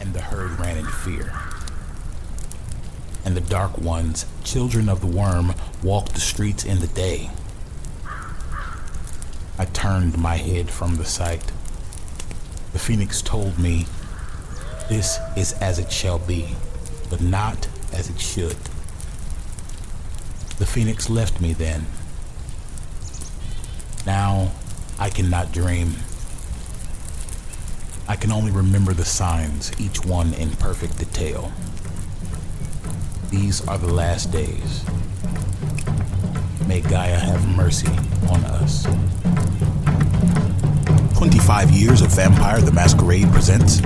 and the herd ran in fear. And the dark ones, children of the worm, walked the streets in the day. I turned my head from the sight. The phoenix told me, This is as it shall be, but not as it should. The phoenix left me then. Now I cannot dream. I can only remember the signs, each one in perfect detail. These are the last days. May Gaia have mercy on us. 25 Years of Vampire the Masquerade presents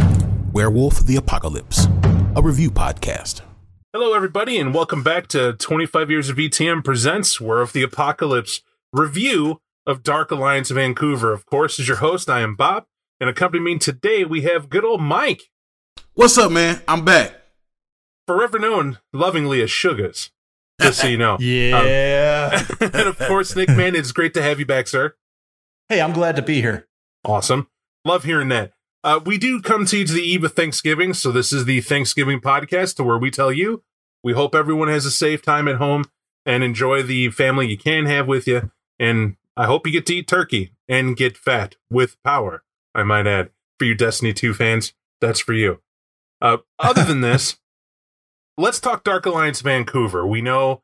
Werewolf the Apocalypse, a review podcast. Hello, everybody, and welcome back to 25 Years of VTM presents Werewolf the Apocalypse review of Dark Alliance Vancouver. Of course, as your host, I am Bob, and accompanying me today, we have good old Mike, What's up, man? I'm back. forever known lovingly as Sugars, just so you know. Yeah. and of course, Nick, man, it's great to have you back, sir. hey, I'm glad to be here. Awesome. Love hearing that. Uh, we do come to you to the eve of Thanksgiving, so this is the Thanksgiving podcast to where we tell you we hope everyone has a safe time at home and enjoy the family you can have with you. And I hope you get to eat turkey and get fat with power, I might add. For you Destiny 2 fans, that's for you. Uh, other than this, let's talk Dark Alliance Vancouver. We know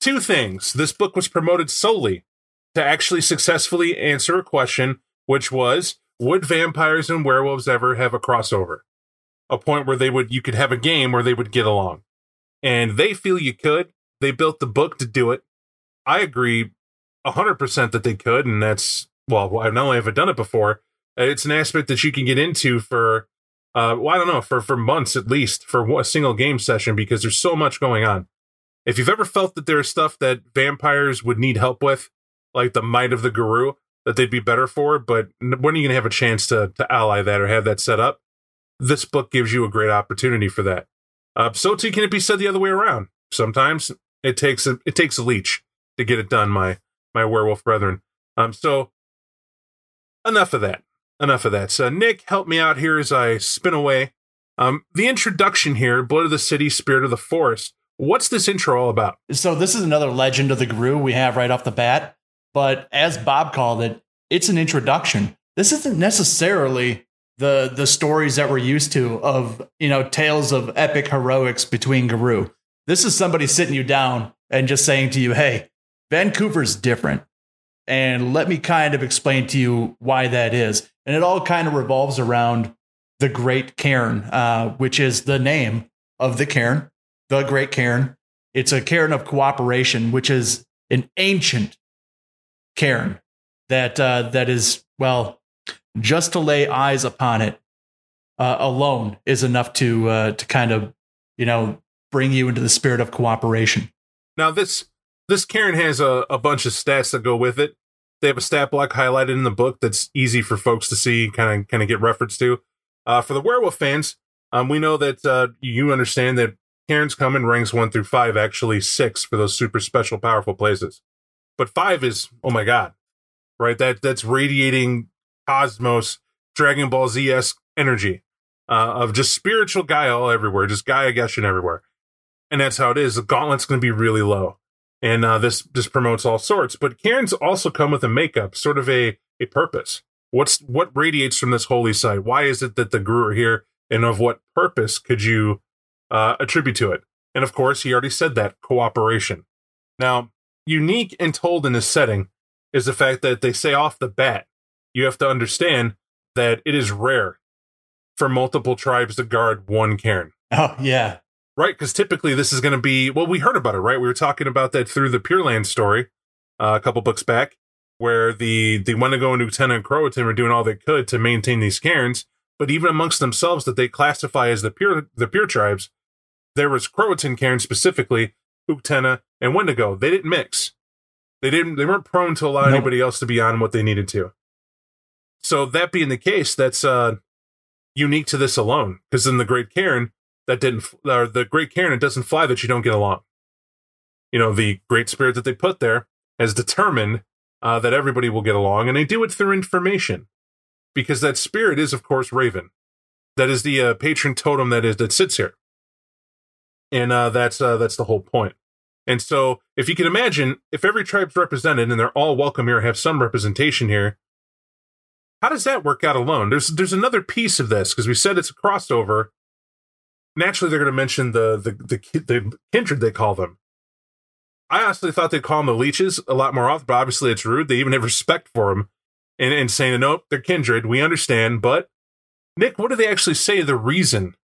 two things. This book was promoted solely to actually successfully answer a question, which was would vampires and werewolves ever have a crossover? A point where they would you could have a game where they would get along. And they feel you could. They built the book to do it. I agree 100% that they could and that's well, I not only have I done it before, it's an aspect that you can get into for uh well, I don't know, for for months at least for a single game session because there's so much going on. If you've ever felt that there's stuff that vampires would need help with, like the might of the Garou, that they'd be better for, but when are you going to have a chance to to ally that or have that set up? This book gives you a great opportunity for that. Uh, so too can it be said the other way around. Sometimes it takes a it takes a leech to get it done, my my werewolf brethren. Um, so enough of that. Enough of that. So Nick, help me out here as I spin away. Um, the introduction here, Blood of the City, Spirit of the Forest. What's this intro all about? So this is another legend of the Garou we have right off the bat. But as Bob called it, it's an introduction. This isn't necessarily the the stories that we're used to of you know tales of epic heroics between Garou. This is somebody sitting you down and just saying to you, "Hey, Vancouver's different." And let me kind of explain to you why that is. And it all kind of revolves around the Great Cairn, uh, which is the name of the cairn, the Great Cairn. It's a cairn of cooperation, which is an ancient cairn that uh, that is well, just to lay eyes upon it uh, alone is enough to uh, to kind of you know bring you into the spirit of cooperation. Now this this cairn has a, a bunch of stats that go with it. They have a stat block highlighted in the book that's easy for folks to see, kind of kind of get reference to. Uh, for the werewolf fans, um, we know that uh, you understand that cairns come in ranks one through five, actually six for those super special powerful places. But five is oh my god, right? That that's radiating cosmos, Dragon Ball Z esque energy uh, of just spiritual Gaia all everywhere, just Gaia gushing everywhere, and that's how it is. The gauntlet's going to be really low and uh, this this promotes all sorts. But cairns also come with a makeup, sort of a a purpose. What's what radiates from this holy site? Why is it that the Garou are here, and of what purpose could you uh, attribute to it? And of course, he already said that cooperation. Now, unique and told in this setting is the fact that they say off the bat, you have to understand that it is rare for multiple tribes to guard one cairn Oh yeah, right? Because typically this is going to be well, we heard about it, right? We were talking about that through the Pure Land story uh, a couple books back, where the the Wendigo and Uktena Croatan were doing all they could to maintain these cairns, but even amongst themselves that they classify as the pure the pure tribes, there was Croatan cairn specifically, Uktena and Wendigo. They didn't mix. They didn't. They weren't prone to allow Nope. anybody else to be on what they needed to. So that being the case, that's uh, unique to this alone. Because in the Great Cairn, that didn't or the great cairn it doesn't fly that you don't get along you know the great spirit that they put there has determined uh, that everybody will get along and they do it through information because that spirit is of course raven That is the uh, patron totem that is that sits here, and uh, that's uh, that's the whole point. And so, if you can imagine, if every tribe's represented and they're all welcome here, have some representation here, how does that work out alone? There's there's another piece of this because we said it's a crossover. Naturally, they're going to mention the the the, the kindred they call them. I honestly thought they'd call them the leeches a lot more often, but obviously it's rude. They even have respect for them and, and saying, nope, they're kindred. We understand. But, Nick, what do they actually say the reason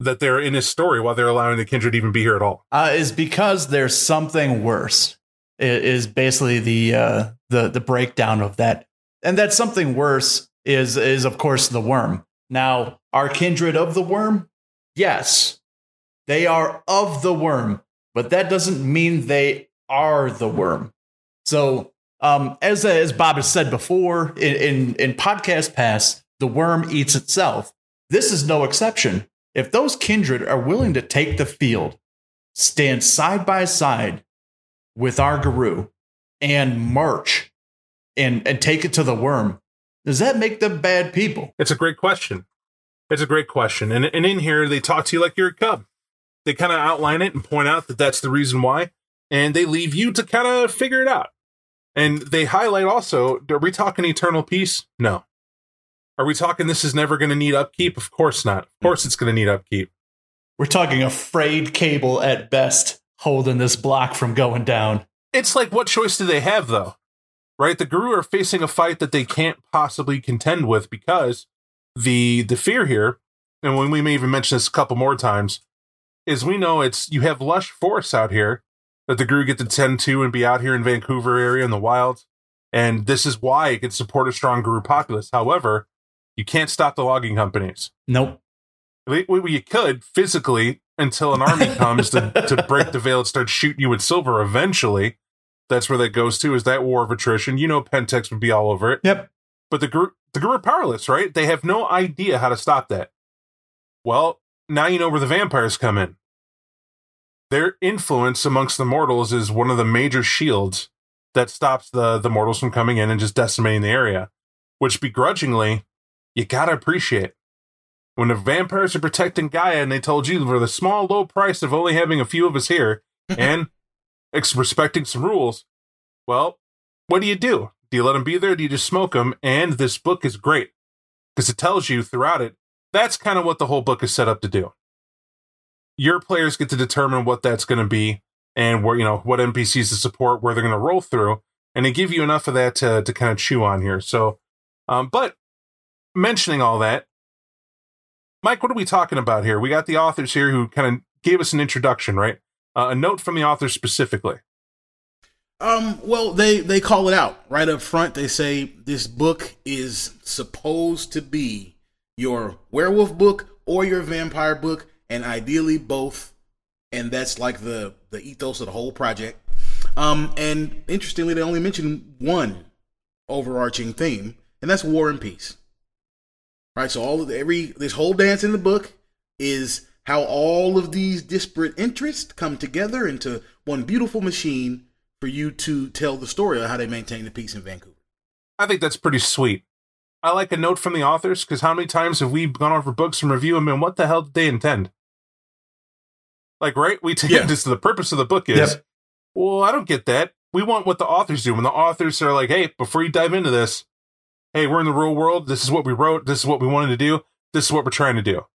that they're in this story while they're allowing the kindred even be here at all? Uh, is because there's something worse. It is basically the uh, the the breakdown of that, and that something worse is is of course the worm. Now, are kindred of the worm? Yes, they are of the worm, but that doesn't mean they are the worm. So, um, as as Bob has said before in, in in podcast past, the worm eats itself. This is no exception. If those kindred are willing to take the field, stand side by side with our Garou, and march and and take it to the worm, does that make them bad people? It's a great question. It's a great question. And, and in here, they talk to you like you're a cub. They kind of outline it and point out that that's the reason why. And they leave you to kind of figure it out. And they highlight also are we talking eternal peace? No. Are we talking this is never going to need upkeep? Of course not. Of hmm. course it's going to need upkeep. We're talking a frayed cable at best holding this block from going down. It's like what choice do they have though? Right? The Garou are facing a fight that they can't possibly contend with because the the fear here, and when we may even mention this a couple more times, is we know it's you have lush forests out here that the Garou get to tend to and be out here in Vancouver area in the wild. And this is why it can support a strong Garou populace. However, you can't stop the logging companies. Nope. We, we, you could physically until an army comes to, to break the veil and start shooting you with silver eventually. That's where that goes to, is that war of attrition. You know Pentex would be all over it. Yep. But the Garou, the Garou are powerless, right? They have no idea how to stop that. Well, now you know where the vampires come in. Their influence amongst the mortals is one of the major shields that stops the, the mortals from coming in and just decimating the area, which begrudgingly, you gotta appreciate. When the vampires are protecting Gaia and they told you for the small, low price of only having a few of us here and ex- respecting some rules, well, what do you do? Do you let them be there? Do you just smoke them? And this book is great because it tells you throughout it that's kind of what the whole book is set up to do. Your players get to determine what that's going to be and where, you know, what NPCs to support, where they're going to roll through. And they give you enough of that to, to kind of chew on here. So, um, but mentioning all that, Mike, what are we talking about here? We got the authors here who kind of gave us an introduction, right? Uh, a note from the authors specifically. Um, well, they they call it out right up front. They say this book is supposed to be your werewolf book or your vampire book, and ideally both. And that's like the the ethos of the whole project. Um, and interestingly, they only mention one overarching theme, and that's war and peace. Right. So all of the, every this whole dance in the book is how all of these disparate interests come together into one beautiful machine for you to tell the story of how they maintain the peace in Vancouver. I think that's pretty sweet. I like a note from the authors because how many times have we gone over books and review them and what the hell did they intend? Like, right? We take Yeah. this. The purpose of the book is, Yep. well, I don't get that. We want what the authors do. When the authors are like, hey, before you dive into this, hey, we're in the real world. This is what we wrote. This is what we wanted to do. This is what we're trying to do.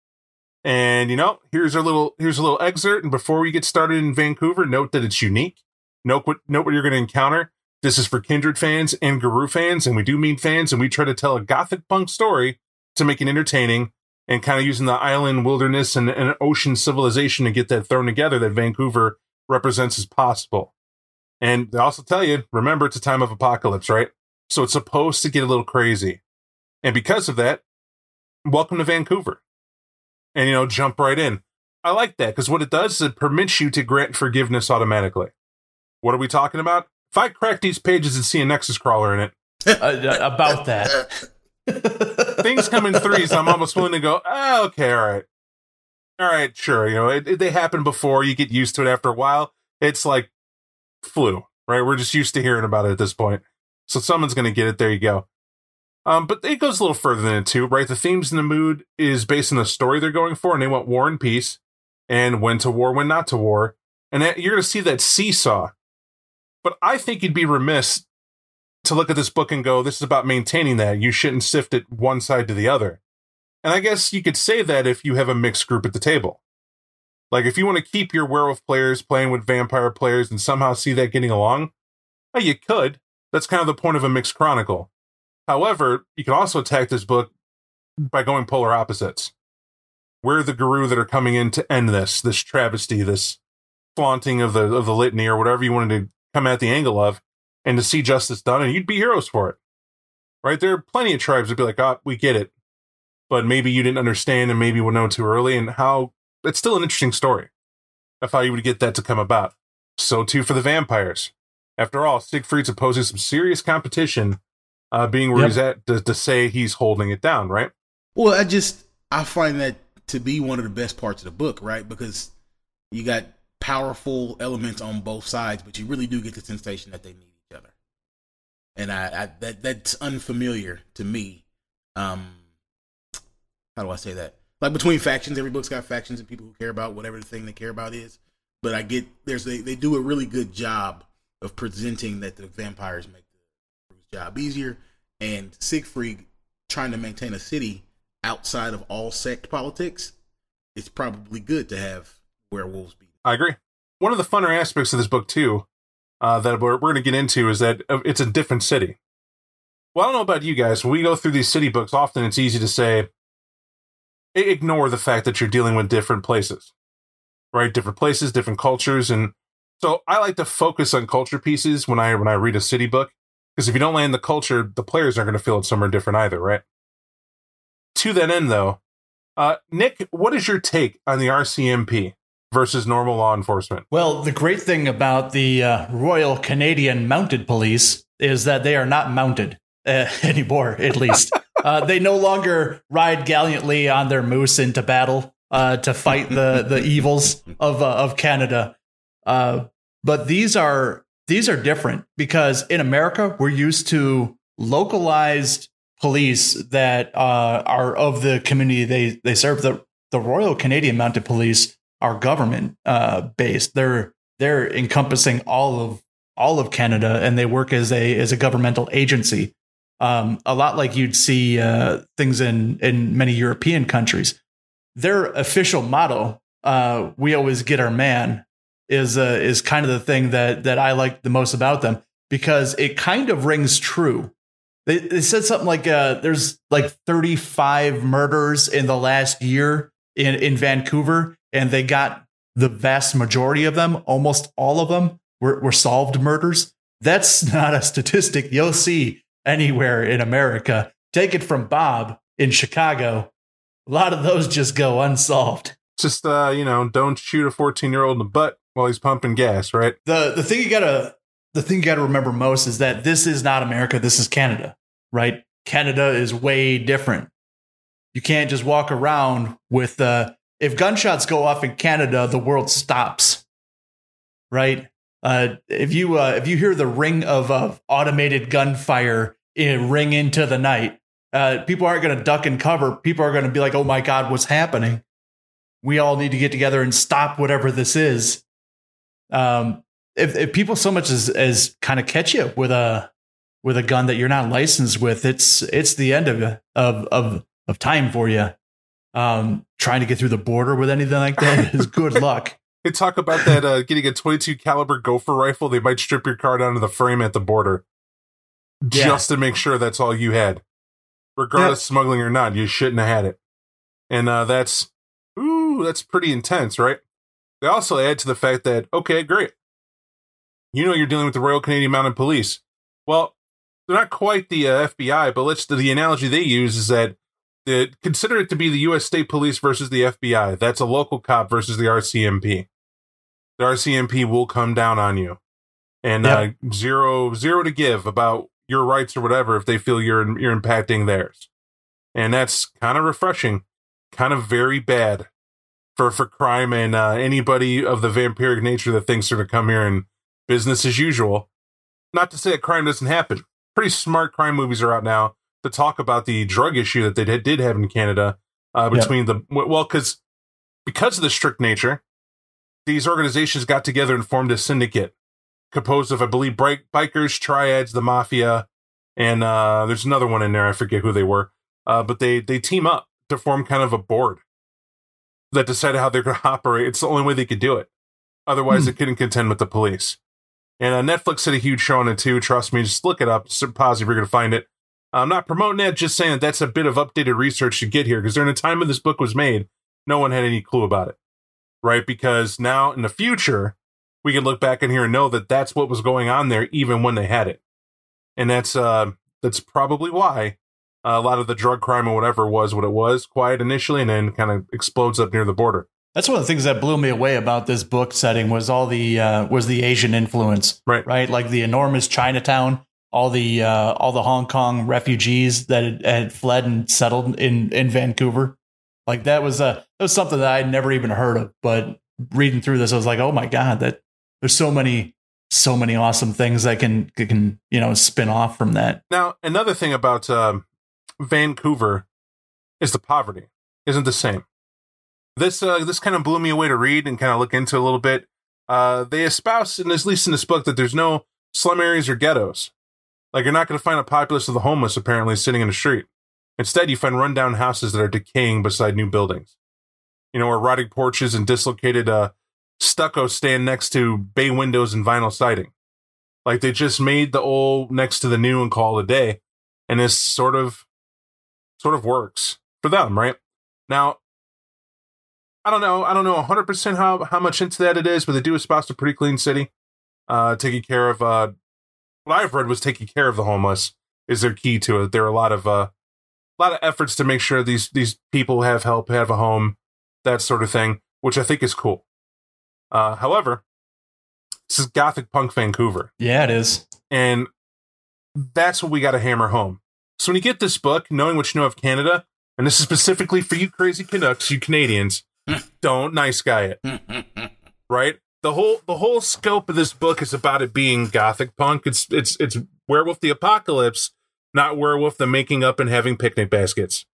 And you know, here's our little here's a little excerpt. And before we get started in Vancouver, note that it's unique. Note what note what you're going to encounter. This is for Kindred fans and Garou fans, and we do mean fans, and we try to tell a gothic punk story to make it entertaining and kind of using the island wilderness and, and ocean civilization to get that thrown together that Vancouver represents as possible. And they also tell you, remember, it's a time of apocalypse, right? So it's supposed to get a little crazy. And because of that, welcome to Vancouver. And, you know, jump right in. I like that because what it does is it permits you to grant forgiveness automatically. What are we talking about? If I crack these pages and see a Nexus crawler in it, Uh, about that. things come in threes. I'm almost willing to go, oh, okay, all right. All right, sure. You know, it, it, they happen before. You get used to it after a while. It's like flu, right? We're just used to hearing about it at this point. So someone's going to get it. There you go. Um, but it goes a little further than it too, right? The themes and the mood is based on the story they're going for, and they want war and peace, and when to war, when not to war, and that, you're going to see that seesaw. But I think you'd be remiss to look at this book and go, "This is about maintaining that. You shouldn't sift it one side to the other." And I guess you could say that if you have a mixed group at the table. Like if you want to keep your werewolf players playing with vampire players and somehow see that getting along, well, you could. That's kind of the point of a mixed chronicle. However, you can also attack this book by going polar opposites. We're the Garou that are coming in to end this, this travesty, this flaunting of the of the litany or whatever you wanted to come at the angle of, and to see justice done, and you'd be heroes for it. Right? There are plenty of tribes that'd be like, oh, we get it. But maybe you didn't understand and maybe we'll know too early, and how it's still an interesting story of how you would get that to come about. So too for the vampires. After all, Siegfried's opposing some serious competition uh, being where Yep. he's at to, to say he's holding it down, right? Well, I just I find that to be one of the best parts of the book, right? Because you got powerful elements on both sides, but you really do get the sensation that they need each other, and I, I that that's unfamiliar to me. Um, how do I say that? Like between factions, every book's got factions and people who care about whatever the thing they care about is. But I get there's a, they do a really good job of presenting that the vampires make the job easier, and Siegfried trying to maintain a city outside of all sect politics, it's probably good to have werewolves be. I agree. One of the funner aspects of this book, too, uh, that we're, we're going to get into is that uh, it's a different city. Well, I don't know about you guys. When we go through these city books, often it's easy to say, ignore the fact that you're dealing with different places, right? Different places, different cultures, and so I like to focus on culture pieces when I when I read a city book because if you don't land the culture, the players aren't going to feel it somewhere different either, right? To that end, though, uh, Nick, what is your take on the RCMP versus normal law enforcement? Well, the great thing about the uh, Royal Canadian Mounted Police is that they are not mounted uh, anymore, at least. uh, they no longer ride gallantly on their moose into battle uh, to fight the, the evils of, uh, of Canada. Uh, but these are these are different because in America we're used to localized police that are of the community they they serve. The the Royal Canadian Mounted Police are government uh, based. They're they're encompassing all of all of Canada, and they work as a as a governmental agency. Um, a lot like you'd see uh, things in in many European countries. Their official motto, uh, "We always get our man," is uh, is kind of the thing that that I like the most about them because it kind of rings true. They, they said something like uh, there's like 35 murders in the last year in in Vancouver, and they got the vast majority of them, almost all of them, were, were solved murders. That's not a statistic you'll see anywhere in America. Take it from Bob in Chicago. A lot of those just go unsolved. Just uh, you know, don't shoot a 14 year old in the butt while he's pumping gas, right? the the thing you gotta the thing you gotta remember most is that this is not America, this is Canada, right? Canada is way different. You can't just walk around with uh if gunshots go off in Canada, the world stops. Right? Uh if you uh if you hear the ring of of automated gunfire in, ring into the night, uh people aren't gonna duck and cover. People are gonna be like, oh my god, what's happening? We all need to get together and stop whatever this is um, if, if people so much as as kind of catch you with a with a gun that you're not licensed with, it's it's the end of of of of time for you. Um, trying to get through the border with anything like that is good luck. They talk about that uh, getting a 22 caliber gopher rifle. They might strip your car down to the frame at the border Yeah. just to make sure that's all you had. Regardless smuggling or not, you shouldn't have had it. And uh, that's, ooh, that's pretty intense, right? They also add to the fact that, okay, great. You know you're dealing with the Royal Canadian Mounted Police. Well, they're not quite the uh, FBI, but let's the analogy they use is that the, consider it to be the U.S. State Police versus the FBI. That's a local cop versus the RCMP. The RCMP will come down on you, and uh, zero zero to give about your rights or whatever if they feel you're you're impacting theirs, and that's kind of refreshing, kind of very bad for for crime and uh, anybody of the vampiric nature that thinks they're to come here and business as usual. Not to say that crime doesn't happen. Pretty smart crime movies are out now to talk about the drug issue that they did, have in Canada uh, Yep. between the well, because because of the strict nature, these organizations got together and formed a syndicate composed of, I believe, bike, bikers, triads, the mafia, and uh, there's another one in there. I forget who they were, uh, but they they team up to form kind of a board that decided how they're going to operate. It's the only way they could do it. Otherwise, Hmm. they couldn't contend with the police. And uh, Netflix did a huge show on it too. Trust me, just look it up. It's positive you're going to find it. I'm not promoting that, just saying that that's a bit of updated research to get here because during the time when this book was made, no one had any clue about it, right? Because now in the future, we can look back in here and know that that's what was going on there even when they had it, and that's uh that's probably why a lot of the drug crime or whatever was what it was, quiet initially, and then kind of explodes up near the border. That's one of the things that blew me away about this book setting was all the uh, was the Asian influence, Right. Right, like the enormous Chinatown, all the uh, all the Hong Kong refugees that had, fled and settled in in Vancouver. Like that was uh, that was something that I'd never even heard of. But reading through this, I was like, oh my god, that there's so many so many awesome things that can that can you know spin off from that. Now, another thing about um, Vancouver is the poverty isn't the same. This uh, this kind of blew me away to read and kind of look into a little bit. Uh, they espouse, and at least in this book, that there's no slum areas or ghettos. Like you're not going to find a populace of the homeless apparently sitting in the street. Instead, you find rundown houses that are decaying beside new buildings. You know, where rotting porches and dislocated uh, stucco stand next to bay windows and vinyl siding. Like they just made the old next to the new and call it a day. And this sort of sort of works for them, right? Now I don't know, I don't know 100% how how much into that it is, but they do espouse a pretty clean city. Uh taking care of uh what I've read was taking care of the homeless is their key to it. There are a lot of uh a lot of efforts to make sure these these people have help, have a home, that sort of thing, which I think is cool. Uh however, this is gothic punk Vancouver Yeah, it is. and that's what we got to hammer home. So when you get this book, knowing what you know of Canada, and this is specifically for you crazy Canucks, you Canadians, don't nice guy it, right? The whole the whole scope of this book is about it being gothic punk. It's it's it's werewolf the apocalypse, not werewolf the making up and having picnic baskets,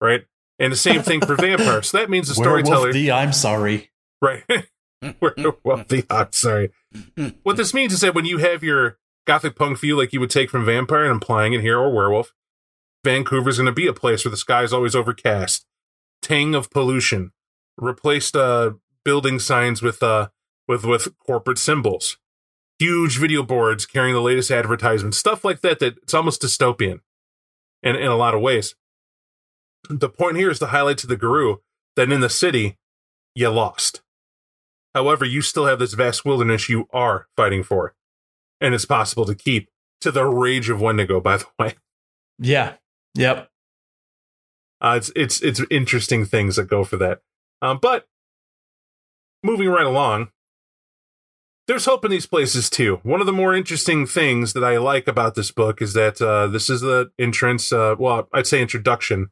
right? And the same thing for vampires. So that means the storyteller, Werewolf D, I'm sorry. right? werewolf the I'm sorry. What this means is that when you have your gothic punk feel like you would take from vampire and applying it here or werewolf, Vancouver's going to be a place where the sky is always overcast, tang of pollution, replaced uh, building signs with uh with with corporate symbols, huge video boards carrying the latest advertisements, stuff like that. That it's almost dystopian, in in a lot of ways. The point here is to highlight to the Garou that in the city, you lost. However, you still have this vast wilderness you are fighting for, and it's possible to keep. To the rage of Wendigo, by the way. Yeah. Yep. Uh, it's it's it's interesting things that go for that. Um, but moving right along, there's hope in these places too. One of the more interesting things that I like about this book is that uh, this is the entrance. Uh, well, I'd say introduction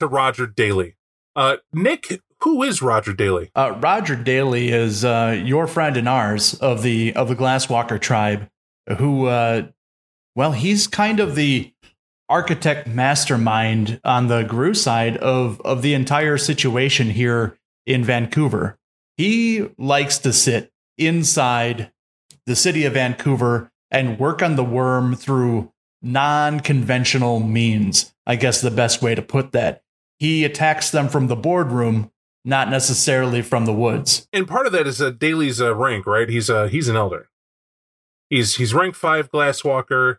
to Roger Daly. Uh, Nick, who is Roger Daly? Uh, Roger Daly is uh, your friend and ours of the of the Glasswalker tribe, who, uh, well, he's kind of the architect mastermind on the Garou side of of the entire situation here in Vancouver. He likes to sit inside the city of Vancouver and work on the worm through non-conventional means. I guess the best way to put that. He attacks them from the boardroom not necessarily from the woods. And part of that is uh, Daly's uh, rank, right? He's uh, he's an elder. He's he's rank five Glasswalker.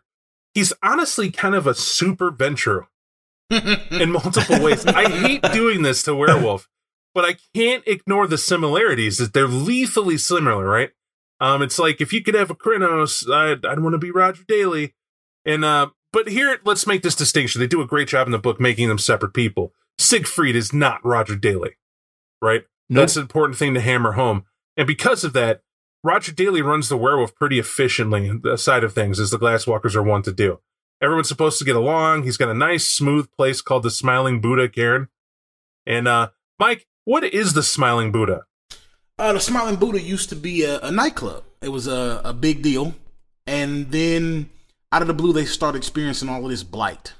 He's honestly kind of a super Ventrue in multiple ways. I hate doing this to Werewolf, but I can't ignore the similarities. That they're lethally similar, right? Um, it's like if you could have a Krynos, I'd, I'd want to be Roger Daly. And uh, but here, let's make this distinction. They do a great job in the book making them separate people. Siegfried is not Roger Daly, right? Nope. That's an important thing to hammer home. And because of that, Roger Daly runs the werewolf pretty efficiently, the side of things, as the Glasswalkers are wont to do. Everyone's supposed to get along. He's got a nice, smooth place called the Smiling Buddha, Cairn. And uh, Mike, what is the Smiling Buddha? Uh, the Smiling Buddha used to be a, a nightclub. It was a, a big deal. And then out of the blue, they start experiencing all of this blight.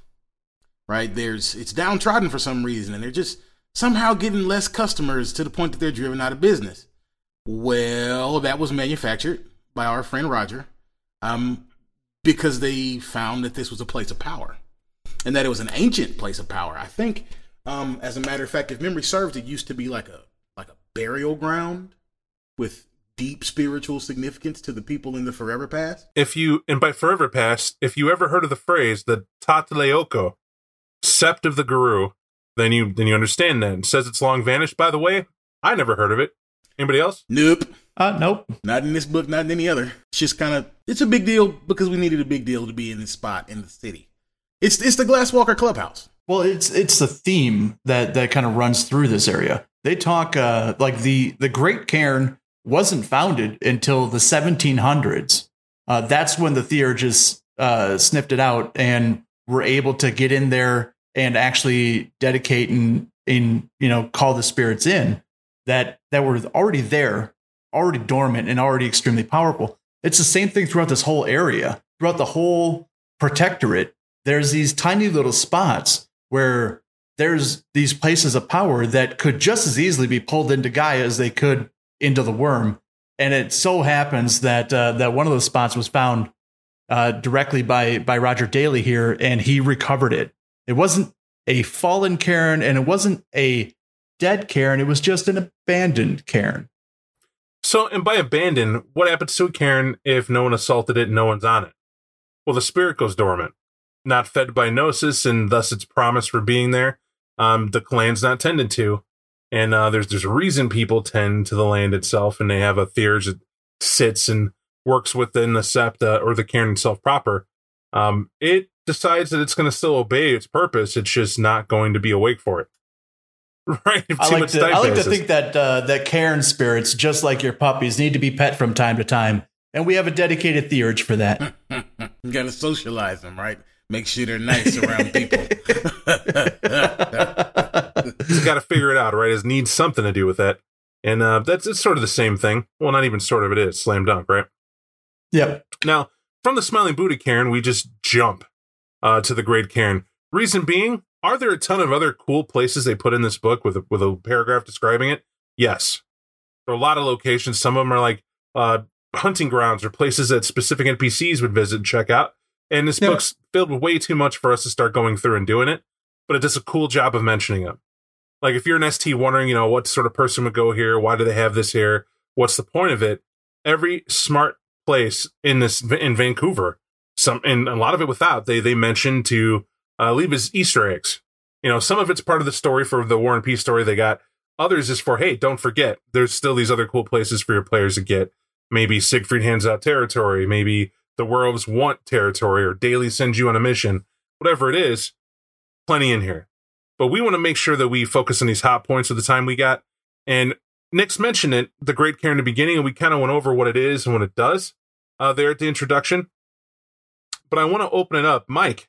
right? There's it's downtrodden for some reason, and they're just somehow getting less customers to the point that they're driven out of business. Well, that was manufactured by our friend Roger, um, because they found that this was a place of power, and that it was an ancient place of power. I think, um, as a matter of fact, if memory serves, it used to be like a like a burial ground with deep spiritual significance to the people in the forever past. If you and by forever past, if you ever heard of the phrase the Tataleoko, sept of the Garou, then you then you understand that. It says it's long vanished. By the way, I never heard of it. Anybody else? Nope. Uh, nope. Not in this book, not in any other. It's just kind of it's a big deal because we needed a big deal to be in this spot in the city. It's it's the Glasswalker Clubhouse. Well, it's it's the theme that that kind of runs through this area. They talk uh, like the the Great Cairn wasn't founded until the 1700s. Uh, that's when the Theurges uh, sniffed it out and were able to get in there and actually dedicate and, and you know call the spirits in that that were already there, already dormant and already extremely powerful. It's the same thing throughout this whole area, throughout the whole protectorate. There's these tiny little spots where there's these places of power that could just as easily be pulled into Gaia as they could into the worm. And it so happens that uh, that one of those spots was found uh, directly by by Roger Daly here, and he recovered it. It wasn't a fallen cairn, and it wasn't a dead cairn. It was just an abandoned cairn. So, and by abandoned, what happens to a cairn if no one assaulted it and no one's on it? Well, the spirit goes dormant, not fed by gnosis, and thus its promise for being there. Um, the clan's not tended to, and uh, there's there's a reason people tend to the land itself, and they have a theurge that sits and works within the septa or the cairn itself proper. Um, it decides that it's going to still obey its purpose. It's just not going to be awake for it. Right? I like to I like to think that uh, that cairn spirits, just like your puppies, need to be pet from time to time, and we have a dedicated theurge for that. you got to socialize them, right? Make sure they're nice around people. He's got to figure it out, right? It needs something to do with that. And uh, that's it's sort of the same thing. Well, not even sort of, it is slam dunk, right? yep. Now, from the Smiling Buddha Cairn, we just jump uh, to the Great Cairn. Reason being, are there a ton of other cool places they put in this book with a, with a paragraph describing it? Yes. There are a lot of locations. Some of them are like uh, hunting grounds or places that specific NPCs would visit and check out. And this Yeah. book's filled with way too much for us to start going through and doing it, but it does a cool job of mentioning them. Like if you're an ST wondering, you know, what sort of person would go here? Why do they have this here? What's the point of it? Every smart place in this in Vancouver, some and a lot of it without they they mention to uh, leave as Easter eggs. You know, some of it's part of the story for the War and Peace story they got. Others is for hey, don't forget, there's still these other cool places for your players to get. Maybe Siegfried hands out territory. Maybe the werewolves want territory, or Daly sends you on a mission. Whatever it is, plenty in here. But we want to make sure that we focus on these hot points of the time we got. And Nick's mentioned it, the Great Cairn in the beginning, and we kind of went over what it is and what it does uh, there at the introduction. But I want to open it up. Mike,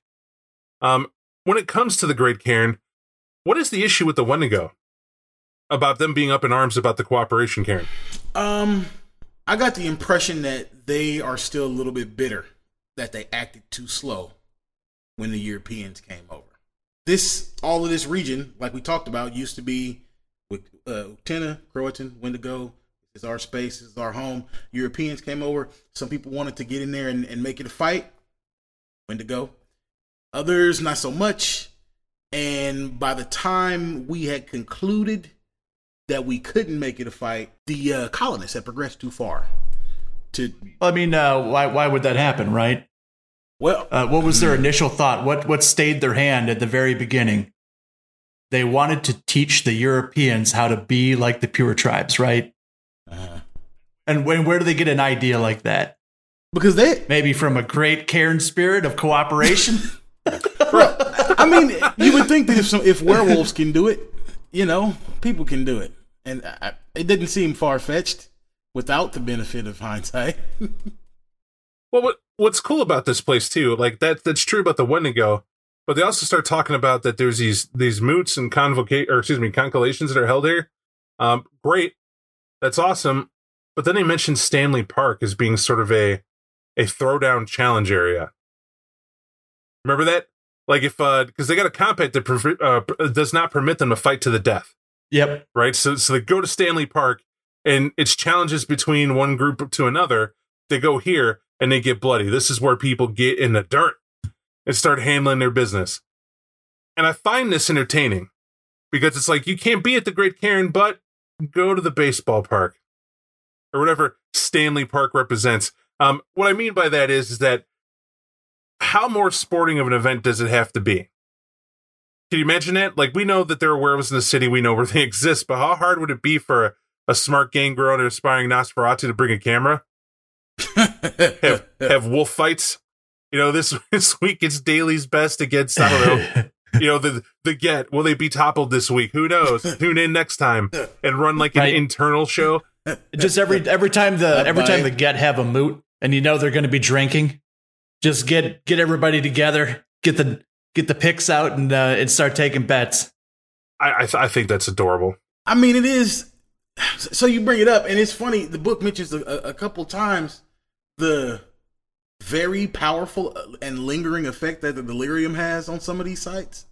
um, when it comes to the Great Cairn, what is the issue with the Wendigo about them being up in arms about the cooperation Cairn? um, I got the impression that they are still a little bit bitter that they acted too slow when the Europeans came over. This, all of this region, like we talked about, used to be with uh, Uktena, Croatan, Wendigo. Is our space. Is our home. Europeans came over. Some people wanted to get in there and, and make it a fight. Wendigo. Others, not so much. And by the time we had concluded that we couldn't make it a fight, the uh, colonists had progressed too far. To I mean, uh, why why would that happen, right? well, Uh, what was their initial thought? What what stayed their hand at the very beginning? They wanted to teach the Europeans how to be like the pure tribes, right? uh, And when, where do they get an idea like that? because they, Maybe from a great Cairn spirit of cooperation. I mean, you would think that if some, if werewolves can do it, you know, people can do it, and I, it didn't seem far fetched without the benefit of hindsight. Well, what what's cool about this place too, like that that's true about the Wendigo, but they also start talking about that there's these these moots and convoca or excuse me, constellations that are held here. Um, great, that's awesome. But then they mention Stanley Park as being sort of a a throwdown challenge area. Remember that? Like if uh because they got a compact that pre- uh, does not permit them to fight to the death, Yep. right? So so they go to Stanley Park and it's challenges between one group to another. They go here and they get bloody. This is where people get in the dirt and start handling their business. And I find this entertaining because it's like you can't be at the Great Cairn, but go to the baseball park or whatever Stanley Park represents. Um, what I mean by that is, is that how more sporting of an event does it have to be? Can you imagine that? Like we know that there are werewolves in the city, we know where they exist, but how hard would it be for a, a smart gang grown and aspiring Nosferatu to bring a camera? have have wolf fights. You know, this this week it's Daly's best against I don't know. you know the the get will they be toppled this week? Who knows? Tune in next time and run like an Right. internal show. just every every time the That every time the get have a moot and you know they're going to be drinking, just get get everybody together, get the get the picks out and uh, and start taking bets. I I, th- I think that's adorable. I mean, it is. So you bring it up, and it's funny. The book mentions a, a couple times the very powerful and lingering effect that the delirium has on some of these sites.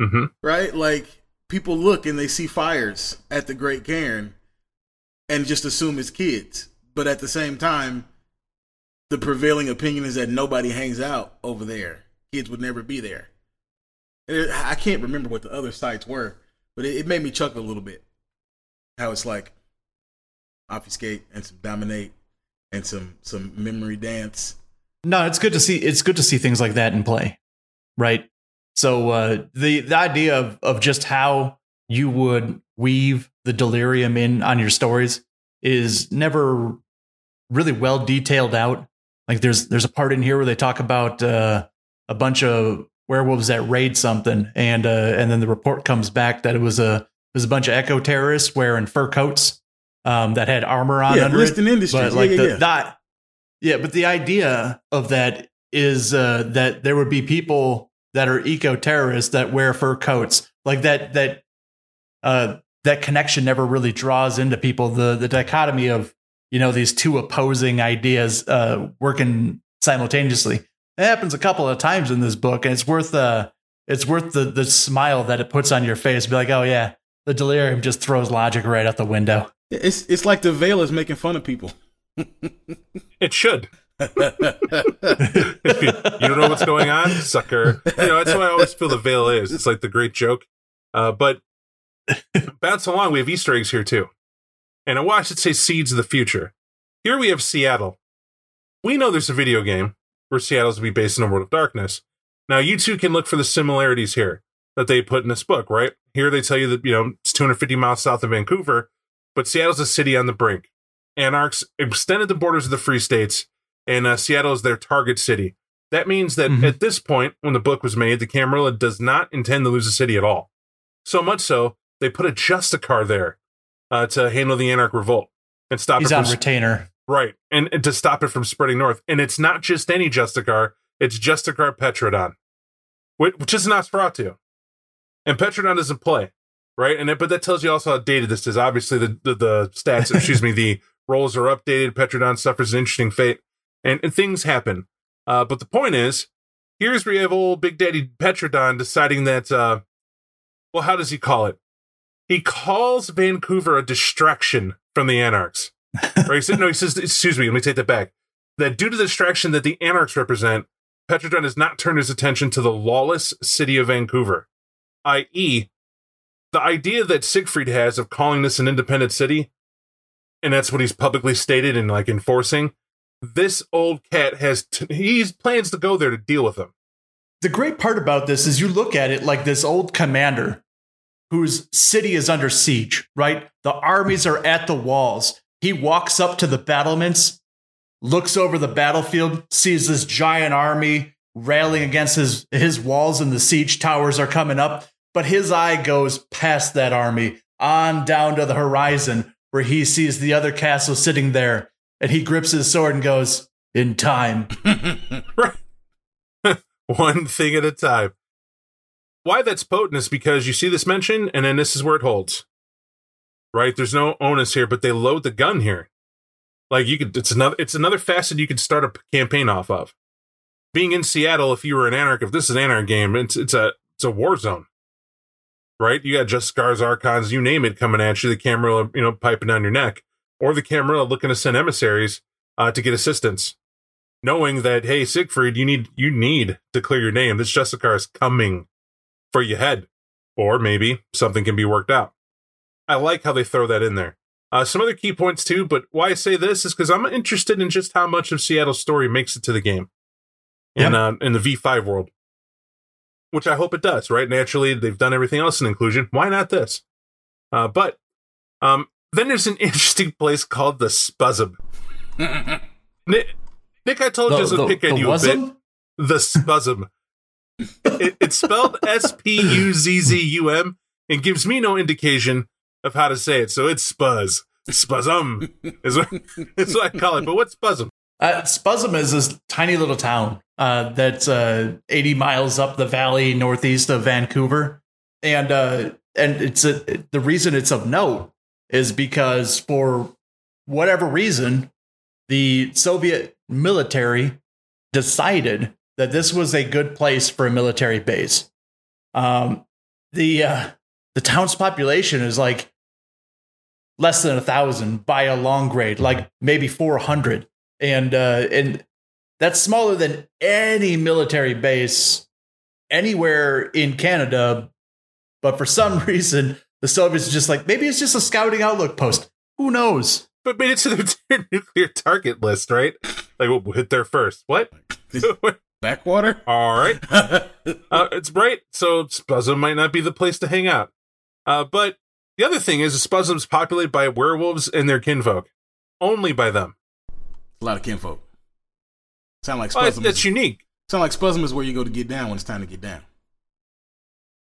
hmm Right? Like people look and they see fires at the Great Cairn, and just assume it's kids. But at the same time, the prevailing opinion is that nobody hangs out over there. Kids would never be there. And I can't remember what the other sites were, but it, it made me chuckle a little bit. How it's like obfuscate and some dominate and some some memory dance. No, it's good to see it's good to see things like that in play, right? So uh, the the idea of of just how you would weave the delirium in on your stories is never really well detailed out. Like there's there's a part in here where they talk about uh, a bunch of werewolves that raid something, and uh, and then the report comes back that it was a it was a bunch of eco terrorists wearing fur coats um, that had armor on yeah, under it industries. but like yeah, the yeah. that yeah but the idea of that is uh that there would be people that are eco terrorists that wear fur coats like that that uh that connection never really draws into people the the dichotomy of you know these two opposing ideas uh working simultaneously it happens a couple of times in this book and it's worth uh it's worth the the smile that it puts on your face be like oh yeah the delirium just throws logic right out the window It's it's like the veil is making fun of people. It should. you don't know what's going on, sucker. You know that's why I always feel the veil is. It's like the great joke. Uh, but bounce along, we have Easter eggs here too, and I watched it say seeds of the future. Here we have Seattle. We know there's a video game where Seattle's to be based in a world of darkness. Now you two can look for the similarities here that they put in this book, right? Here they tell you that you know it's 250 miles south of Vancouver, but Seattle's a city on the brink. Anarchs extended the borders of the Free States, and uh, Seattle is their target city. That means that Mhm. at this point, when the book was made, the Camarilla does not intend to lose the city at all. So much so, they put a Justicar there uh, to handle the Anarch revolt and stop he's it on retainer right, and, and to stop it from spreading north. And it's not just any Justicar; it's Justicar Petrodon, which, which is Nosferatu, and Petrodon doesn't play right. And it, but that tells you also how dated this is. Obviously, the the, the stats, excuse me, the roles are updated. Petrodon suffers an interesting fate, and, and things happen. Uh, but the point is, here's where you have old Big Daddy Petrodon deciding that, uh, well, how does he call it? He calls Vancouver a distraction from the Anarchs. Right? He said, no, he says, excuse me, let me take that back. That due to the distraction that the Anarchs represent, Petrodon has not turned his attention to the lawless city of Vancouver, i.e., the idea that Siegfried has of calling this an independent city, and that's what he's publicly stated and like enforcing. This old cat has t- he's plans to go there to deal with them. the great part about this is you look at it like this old commander whose city is under siege, right? The armies are at the walls. He walks up to the battlements, looks over the battlefield, sees this giant army railing against his, his walls, and the siege towers are coming up. But his eye goes past that army on down to the horizon where he sees the other castle sitting there. And he grips his sword and goes, In time. One thing at a time. Why that's potent is because you see this mention, and then this is where it holds. Right? There's no onus here, but they load the gun here. Like you could, it's another, it's another facet you could start a campaign off of. being in Seattle, if you were an anarch, if this is an anarch game, it's it's a it's a war zone, right? You got Justicars, archons, you name it, coming at you. The camera, you know, piping down your neck, or the camera looking to send emissaries uh, to get assistance, knowing that hey, Siegfried, you need you need to clear your name. This Justicar is coming for your head, or maybe something can be worked out. I like how they throw that in there. Uh, some other key points too, but why I say this is because I'm interested in just how much of Seattle's story makes it to the game in uh, in the V5 world, which I hope it does. Right, naturally they've done everything else in inclusion. Why not this? Uh, but um, then there's an interesting place called the Spuzzum. Nick, Nick, I told you this would pick at you a bit. The Spuzzum. it, it's spelled S P U Z Z U M and gives me no indication of how to say it. So it's Spuzz. Spuzzum is what, is what I call it. But what's Spuzzum? Uh, Spuzzum is this tiny little town uh, that's uh, 80 miles up the valley northeast of Vancouver, and uh, and it's a, the reason it's of note is because for whatever reason, the Soviet military decided that this was a good place for a military base. Um, the uh, the town's population is like less than a thousand by a long grade, like maybe 400 and uh, and that's smaller than any military base anywhere in Canada. But for some reason, the Soviets are just like maybe it's just a scouting outlook post. Who knows? But made it to their nuclear target list, right? Like we'll hit there first. What? Backwater. All right. uh, it's bright, So Spuzzum might not be the place to hang out. Uh, but the other thing is, Spuzzum's populated by werewolves and their kinfolk. Only by them. A lot of kinfolk. Sound like Well, Spuzzum. that's is, unique. sound like Spuzzum is where you go to get down when it's time to get down.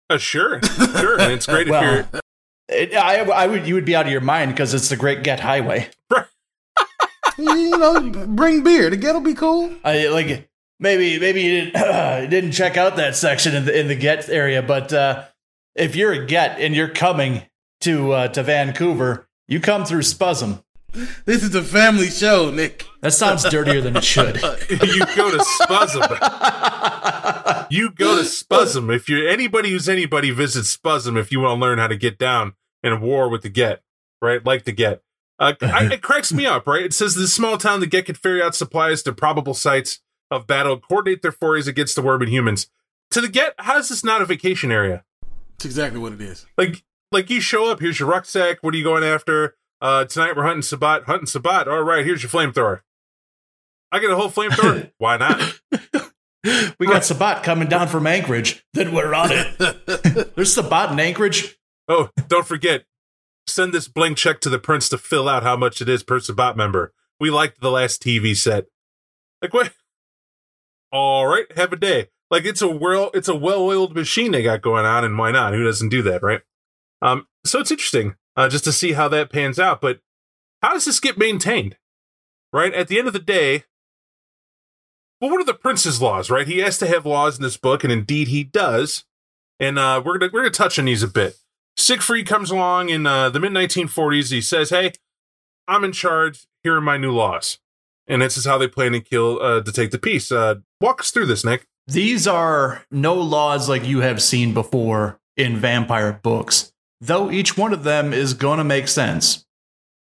Uh, sure, sure. And it's great if Well, you're. It, I, I would you would be out of your mind because it's the Great Get Highway. you know, bring beer. The ghetto will be cool. I like maybe maybe you didn't, didn't check out that section in the in the Get area, but uh, if you're a Get and you're coming to uh, to Vancouver, you come through Spuzzum. This is a family show, Nick. That sounds dirtier than it should. you go to Spuzzum. you go to Spuzzum. If you're anybody who's anybody, visit Spuzzum if you want to learn how to get down in a war with the Get, right? Like the Get. Uh, I, it cracks me up, right? It says this small town, the Get could ferry out supplies to probable sites of battle, coordinate their forays against the worm and humans. To the Get, how is this not a vacation area? That's exactly what it is. Like, like you show up, here's your rucksack. What are you going after? Uh, tonight we're hunting Sabbat. Hunting Sabbat. All right, here's your flamethrower. I get a whole flamethrower. Why not? We got Sabbat coming down from Anchorage. Then we're on it. There's Sabbat in Anchorage. Oh, don't forget, send this blank check to the prince to fill out how much it is per Sabbat member. We liked the last TV set. Like what? All right, have a day. Like it's a well, it's a well-oiled machine they got going on, and why not? Who doesn't do that, right? Um, so it's interesting uh, just to see how that pans out. But how does this get maintained? Right at the end of the day, well, what are the prince's laws? Right, he has to have laws in this book, and indeed he does. And uh, we're gonna we're gonna touch on these a bit. Siegfried comes along in uh, the mid 1940s. He says, "Hey, I'm in charge. Here are my new laws." And this is how they plan to kill uh, to take the peace. Uh, walk us through this, Nick. These are no laws like you have seen before in vampire books, though each one of them is going to make sense.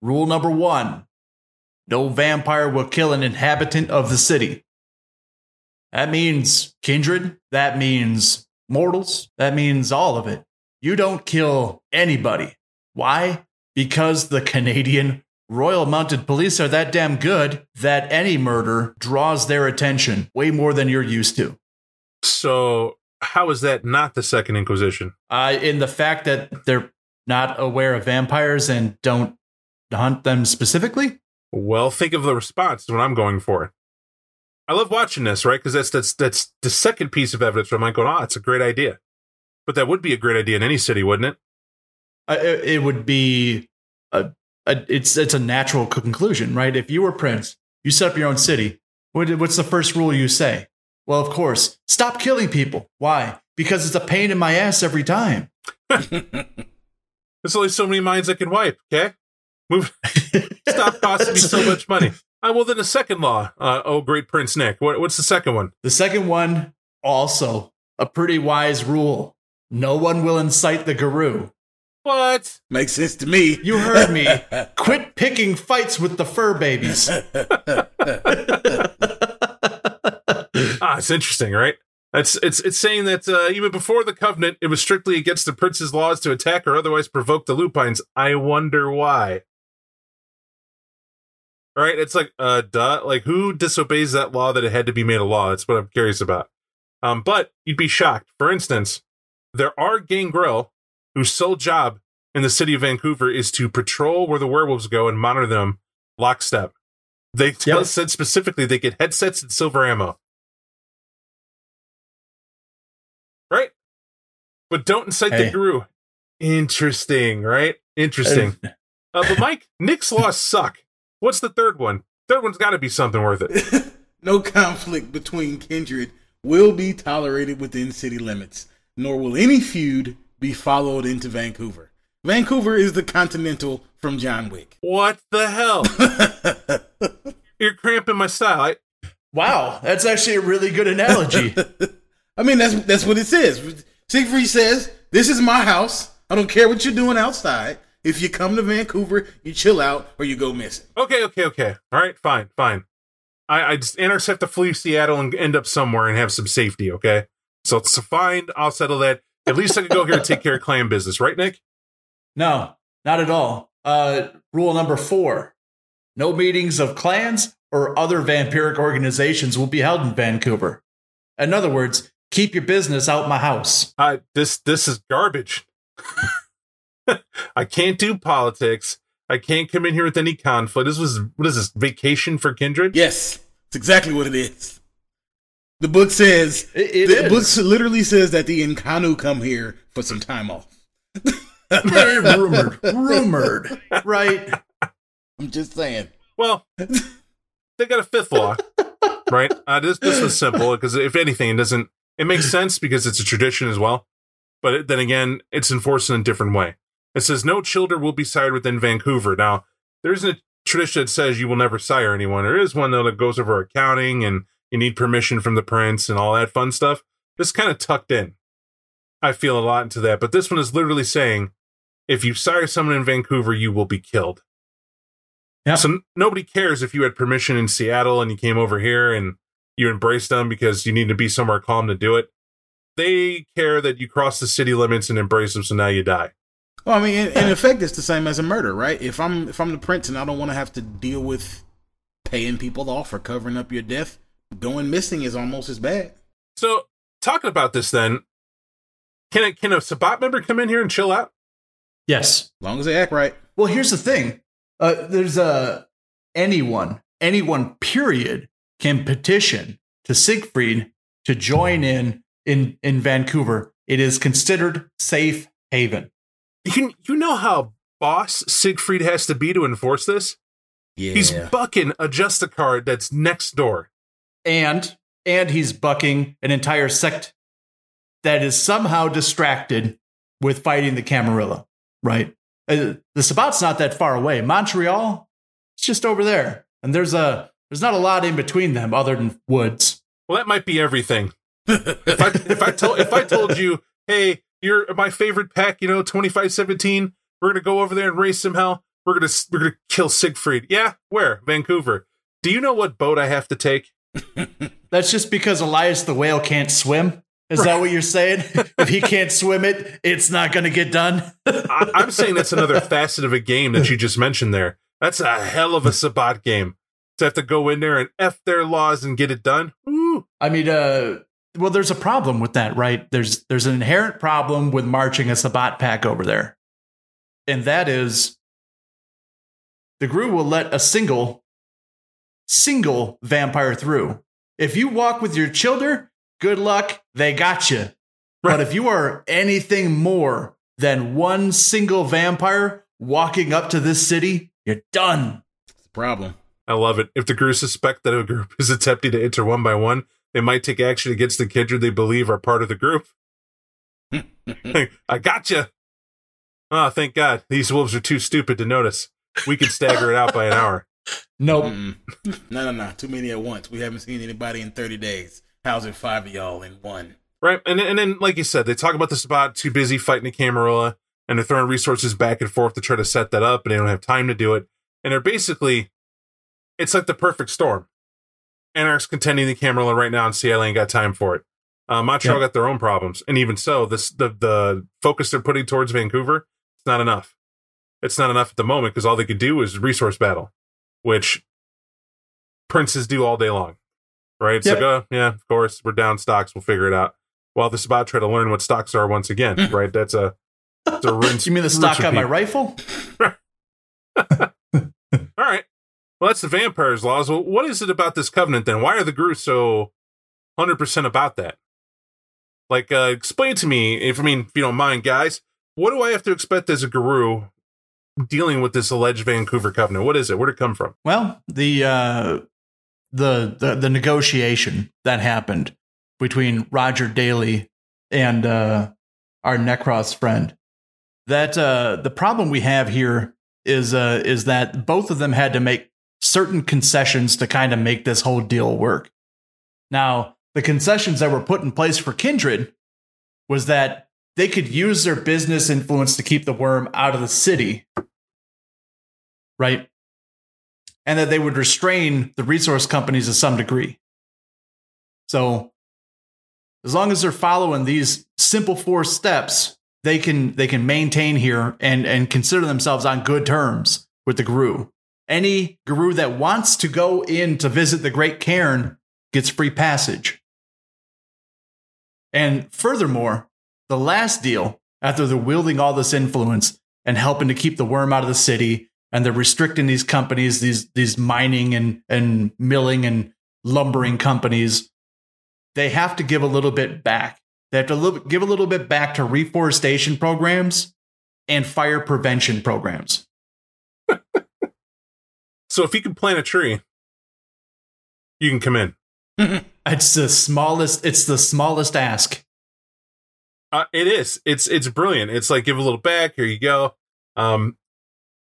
Rule number one no vampire will kill an inhabitant of the city. That means kindred, that means mortals, that means all of it. You don't kill anybody. Why? Because the Canadian Royal Mounted Police are that damn good that any murder draws their attention way more than you're used to. So, how is that not the Second Inquisition? Uh, in the fact that they're not aware of vampires and don't hunt them specifically. Well, think of the response. Is what I'm going for. I love watching this, right? Because that's that's that's the second piece of evidence where I'm like, going, "Oh, it's a great idea." But that would be a great idea in any city, wouldn't it? Uh, it, it would be a, a it's it's a natural conclusion, right? If you were prince, you set up your own city. What, what's the first rule you say? Well, of course, stop killing people. Why? Because it's a pain in my ass every time. There's only so many minds I can wipe. Okay, move. Stop costing me so much money. Uh, well, then the second law, uh, oh, great Prince Nick. What, what's the second one? The second one, also a pretty wise rule. No one will incite the Garou. What? Makes sense to me. You heard me. Quit picking fights with the fur babies. Ah, it's interesting, right? That's it's it's saying that uh, even before the covenant, it was strictly against the prince's laws to attack or otherwise provoke the lupines. I wonder why. Right? It's like, uh, duh. Like, who disobeys that law that it had to be made a law? That's what I'm curious about. Um, but you'd be shocked. For instance, there are gangrel whose sole job in the city of Vancouver is to patrol where the werewolves go and monitor them lockstep. They tell Yep. said specifically they get headsets and silver ammo. Right? But don't incite the Garou. Interesting, right? Interesting. Uh, but Mike, Nick's laws suck. What's the third one? Third one's got to be something worth it. no conflict between kindred will be tolerated within city limits, nor will any feud be followed into Vancouver. Vancouver is the Continental from John Wick. What the hell? You're cramping my style. I, Wow, that's actually a really good analogy. I mean, that's that's what it says. Siegfried says, "This is my house. I don't care what you're doing outside. If you come to Vancouver, you chill out or you go missing." okay, okay, okay. All right, fine, fine. I, I just intercept have to flee Seattle and end up somewhere and have some safety. Okay, so it's fine. I'll settle that. At least I can go here and take care of clan business, right, Nick? No, not at all. Uh, rule number four no meetings of clans or other vampiric organizations will be held in Vancouver. In other words, keep your business out my house. Uh, this this is garbage. I can't do politics. I can't come in here with any conflict. This was what is this vacation for kindred? Yes, it's exactly what it is. The book says It, it the is. book literally says that the Inconnu come here for some time off. rumored, rumored, right? I'm just saying. Well, they got a fifth law, right? Uh, this this was simple because if anything, it doesn't. It makes sense because it's a tradition as well. But it, then again, it's enforced in a different way. It says no children will be sired within Vancouver. Now, there isn't a tradition that says you will never sire anyone. There is one though that goes over accounting and you need permission from the prince and all that fun stuff. This kind of tucked in. I feel a lot into that, but this one is literally saying if you sire someone in Vancouver, you will be killed. Yeah. So n- nobody cares if you had permission in Seattle and you came over here and you embraced them because you need to be somewhere calm to do it. They care that you cross the city limits and embrace them, so now you die. Well, I mean, in, in effect, it's the same as a murder, right? If I'm if I'm the prince and I don't want to have to deal with paying people off or covering up your death, going missing is almost as bad. So talking about this, then can a, can a Sabbat member come in here and chill out? Yes. As long as they act right. Well, here's the thing. Uh, there's a anyone, anyone, period, can petition to Siegfried to join in in in Vancouver. It is considered safe haven. You can you know how boss Siegfried has to be to enforce this? Yeah. He's bucking a Justicar that's next door. And and he's bucking an entire sect that is somehow distracted with fighting the Camarilla. Right, Uh, the Sabbat's not that far away. Montreal, it's just over there, and there's a there's not a lot in between them other than woods. Well, that might be everything. if I if I told if I told you, hey, you're my favorite pack, you know, twenty five seventeen, we're gonna go over there and race some hell. We're gonna we're gonna kill Siegfried. Yeah, where? Vancouver. Do you know what boat I have to take? That's just because Elias the whale can't swim. Is that what you're saying? if he can't swim it, it's not going to get done. I, I'm saying that's another facet of a game that you just mentioned there. That's a hell of a Sabbat game. To have to go in there and f their laws and get it done. Ooh. I mean, uh, well, there's a problem with that, right? There's there's an inherent problem with marching a Sabbat pack over there, and that is the Garou will let a single single vampire through. If you walk with your children, good luck, they got you. But if you are anything more than one single vampire walking up to this city, you're done. It's the problem. I love it. If the group suspect that a group is attempting to enter one by one, they might take action against the kindred they believe are part of the group. I gotcha. Oh, ah, thank God. These wolves are too stupid to notice. We can stagger it out by an hour. Nope. Mm-mm. no, no, no. Too many at once. We haven't seen anybody in 30 days. How's it five of y'all in one? Right. And, and then, like you said, they talk about the spot too busy fighting a Camarilla and they're throwing resources back and forth to try to set that up, and they don't have time to do it. And they're basically, it's like the perfect storm. Anarch's contending the Camarilla right now, and CL ain't got time for it. Uh, Montreal Yep. got their own problems, and even so, this the the focus they're putting towards Vancouver, it's not enough. It's not enough at the moment because all they could do is resource battle, which princes do all day long, right? It's Yep. like, oh yeah, of course, we're down stocks, we'll figure it out. While this about try to learn what stocks are once again, right? That's a, it's a rinse. You mean the stock on my rifle? All right. Well, that's the vampires' laws. Well, what is it about this covenant then? Why are the Garou so hundred percent about that? Like, uh, explain to me, if I mean, if you don't mind, guys, what do I have to expect as a Garou dealing with this alleged Vancouver covenant? What is it? Where did it come from? Well, the uh, the the the negotiation that happened between Roger Daly and uh, our Necros friend. That uh, the problem we have here is uh, is that both of them had to make certain concessions to kind of make this whole deal work. Now, the concessions that were put in place for Kindred was that they could use their business influence to keep the worm out of the city, right? and that they would restrain the resource companies to some degree. So, as long as they're following these simple four steps, they can they can maintain here and and consider themselves on good terms with the Garou. Any Garou that wants to go in to visit the Great Cairn gets free passage. And furthermore, the last deal, after they're wielding all this influence and helping to keep the worm out of the city, and they're restricting these companies, these these mining and and milling and lumbering companies, they have to give a little bit back. They have to li- give a little bit back to reforestation programs and fire prevention programs. So, if you can plant a tree, you can come in. It's the smallest. It's the smallest ask. Uh, it is. It's it's brilliant. It's like give a little back. Here you go. Um,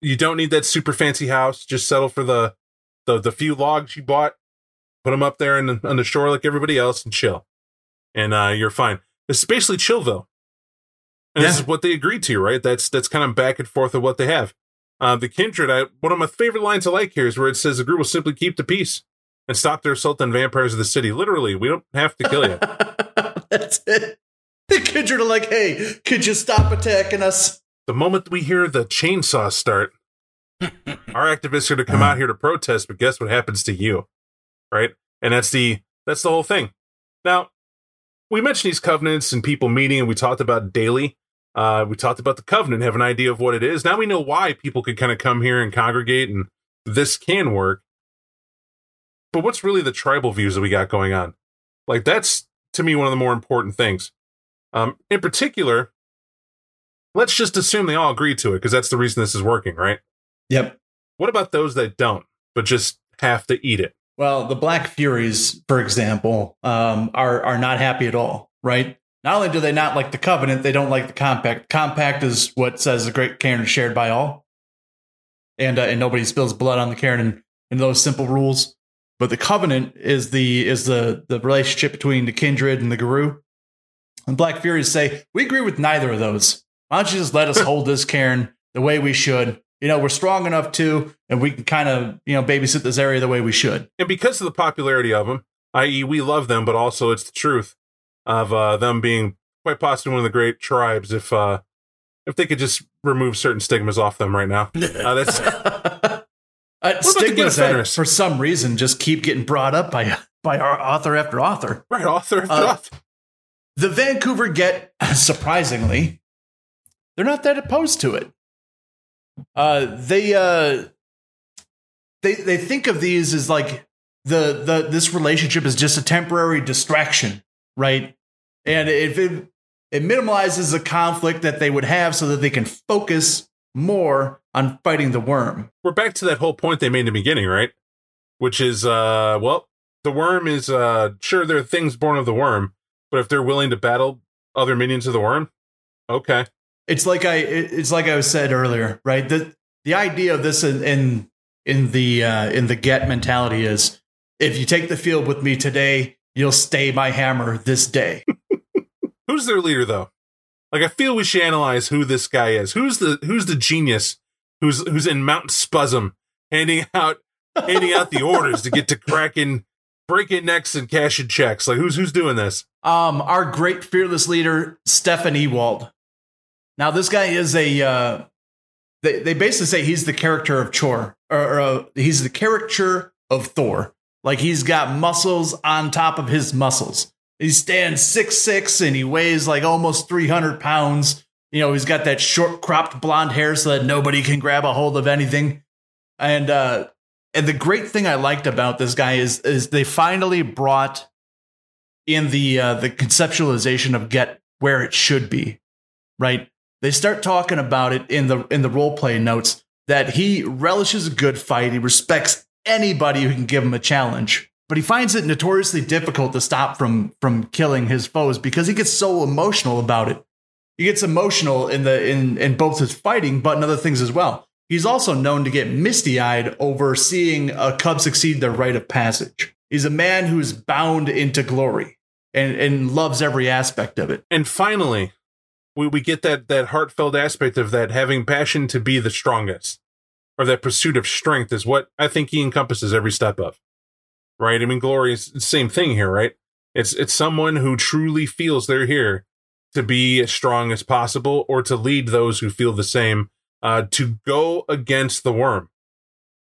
you don't need that super fancy house. Just settle for the the the few logs you bought. Put them up there in the, on the shore like everybody else, and chill. And uh, you're fine. It's basically Chillville. And this is what they agreed to, right? That's that's kind of back and forth of what they have. Uh, the kindred. I, one of my favorite lines I like here is where it says the group will simply keep the peace and stop their assault on vampires of the city. Literally, we don't have to kill you. That's it. The kids are like, hey, could you stop attacking us? the moment we hear the chainsaw start, our activists are to come out here to protest, but guess what happens to you? Right? And that's the that's the whole thing. Now, we mentioned these covenants and people meeting, and we talked about daily. Uh, we talked about the covenant, have an idea of what it is. Now we know why people could kind of come here and congregate, and this can work. But what's really the tribal views that we got going on? Like that's to me one of the more important things. Um, in particular, let's just assume they all agree to it because that's the reason this is working, right? Yep. What about those that don't, but just have to eat it? Well, the Black Furies, for example, um, are are not happy at all, right? Not only do they not like the Covenant, they don't like the Compact. Compact is what says the Great Cairn is shared by all, and uh, and nobody spills blood on the Cairn, and, and those simple rules. But the Covenant is the is the the relationship between the Kindred and the Garou. And Black Furies say we agree with neither of those. Why don't you just let us hold this Cairn the way we should? You know, we're strong enough to, and we can kind of you know babysit this area the way we should. And because of the popularity of them, i.e., we love them, but also it's the truth of uh, them being quite possibly one of the great tribes. If uh, if they could just remove certain stigmas off them right now, uh, that's uh, stigmas that, for some reason just keep getting brought up by by our author after author. right. Author after Uh, author. The Vancouver get surprisingly, they're not that opposed to it. Uh, they uh, they they think of these as like the the this relationship is just a temporary distraction, right? And if it it minimizes the conflict that they would have, so that they can focus more on fighting the worm. We're back to that whole point they made in the beginning, right? Which is, uh, well, the worm is uh, sure there are things born of the worm, but if they're willing to battle other minions of the worm, okay. it's like I it's like I said earlier, right? The the idea of this in, in in the uh, in the get mentality is if you take the field with me today, you'll stay my hammer this day. Who's their leader though? Like I feel we should analyze who this guy is. Who's the who's the genius who's who's in Mount Spuzzum handing out handing out the orders to get to cracking breaking necks and cashing checks. Like who's who's doing this? Um, our great fearless leader, Stefan Ewald. Now this guy is a uh, they they basically say he's the character of Chor or, or uh, he's the caricature of Thor. Like he's got muscles on top of his muscles. He stands six six and he weighs like almost three hundred pounds. You know, he's got that short cropped blonde hair so that nobody can grab a hold of anything. And uh and the great thing I liked about this guy is is they finally brought in the uh the conceptualization of get where it should be. Right? They start talking about it in the in the role play notes that he relishes a good fight, he respects anybody who can give him a challenge but he finds it notoriously difficult to stop from from killing his foes because he gets so emotional about it. He gets emotional in the in in both his fighting, but in other things as well. He's also known to get misty eyed over seeing a cub succeed their rite of passage. He's a man who's bound into glory and and loves every aspect of it. And finally, we, we get that that heartfelt aspect of that having passion to be the strongest, or that pursuit of strength is what I think he encompasses every step of right? I mean, glory is the same thing here, right? It's it's someone who truly feels they're here to be as strong as possible, or to lead those who feel the same uh, to go against the worm.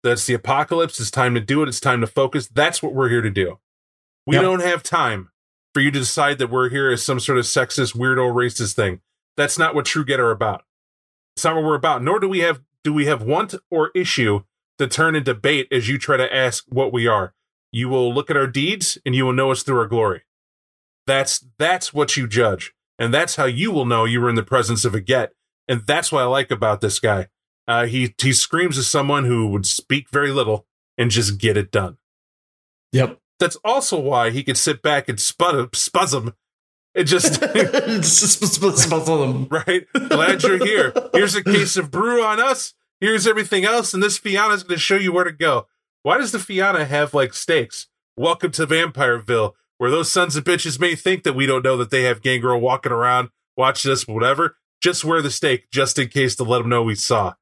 That's the apocalypse. It's time to do it. It's time to focus. That's what we're here to do. We Yep. don't have time for you to decide that we're here as some sort of sexist, weirdo, racist thing. That's not what True Get are about. It's not what we're about. Nor do we have do we have want or issue to turn into bait as you try to ask what we are. You will look at our deeds and you will know us through our glory. That's that's what you judge, and that's how you will know you were in the presence of a get. And that's what I like about this guy. Uh, he he screams as someone who would speak very little and just get it done. Yep. That's also why he could sit back and spud spuzz and just right. Glad you're here. Here's a case of brew on us. Here's everything else, and this Fianna's going to show you where to go. Why does the Fianna have like stakes? Welcome to Vampireville, where those sons of bitches may think that we don't know that they have Gangrel walking around, watching us, whatever. Just wear the stake, just in case to let them know we saw.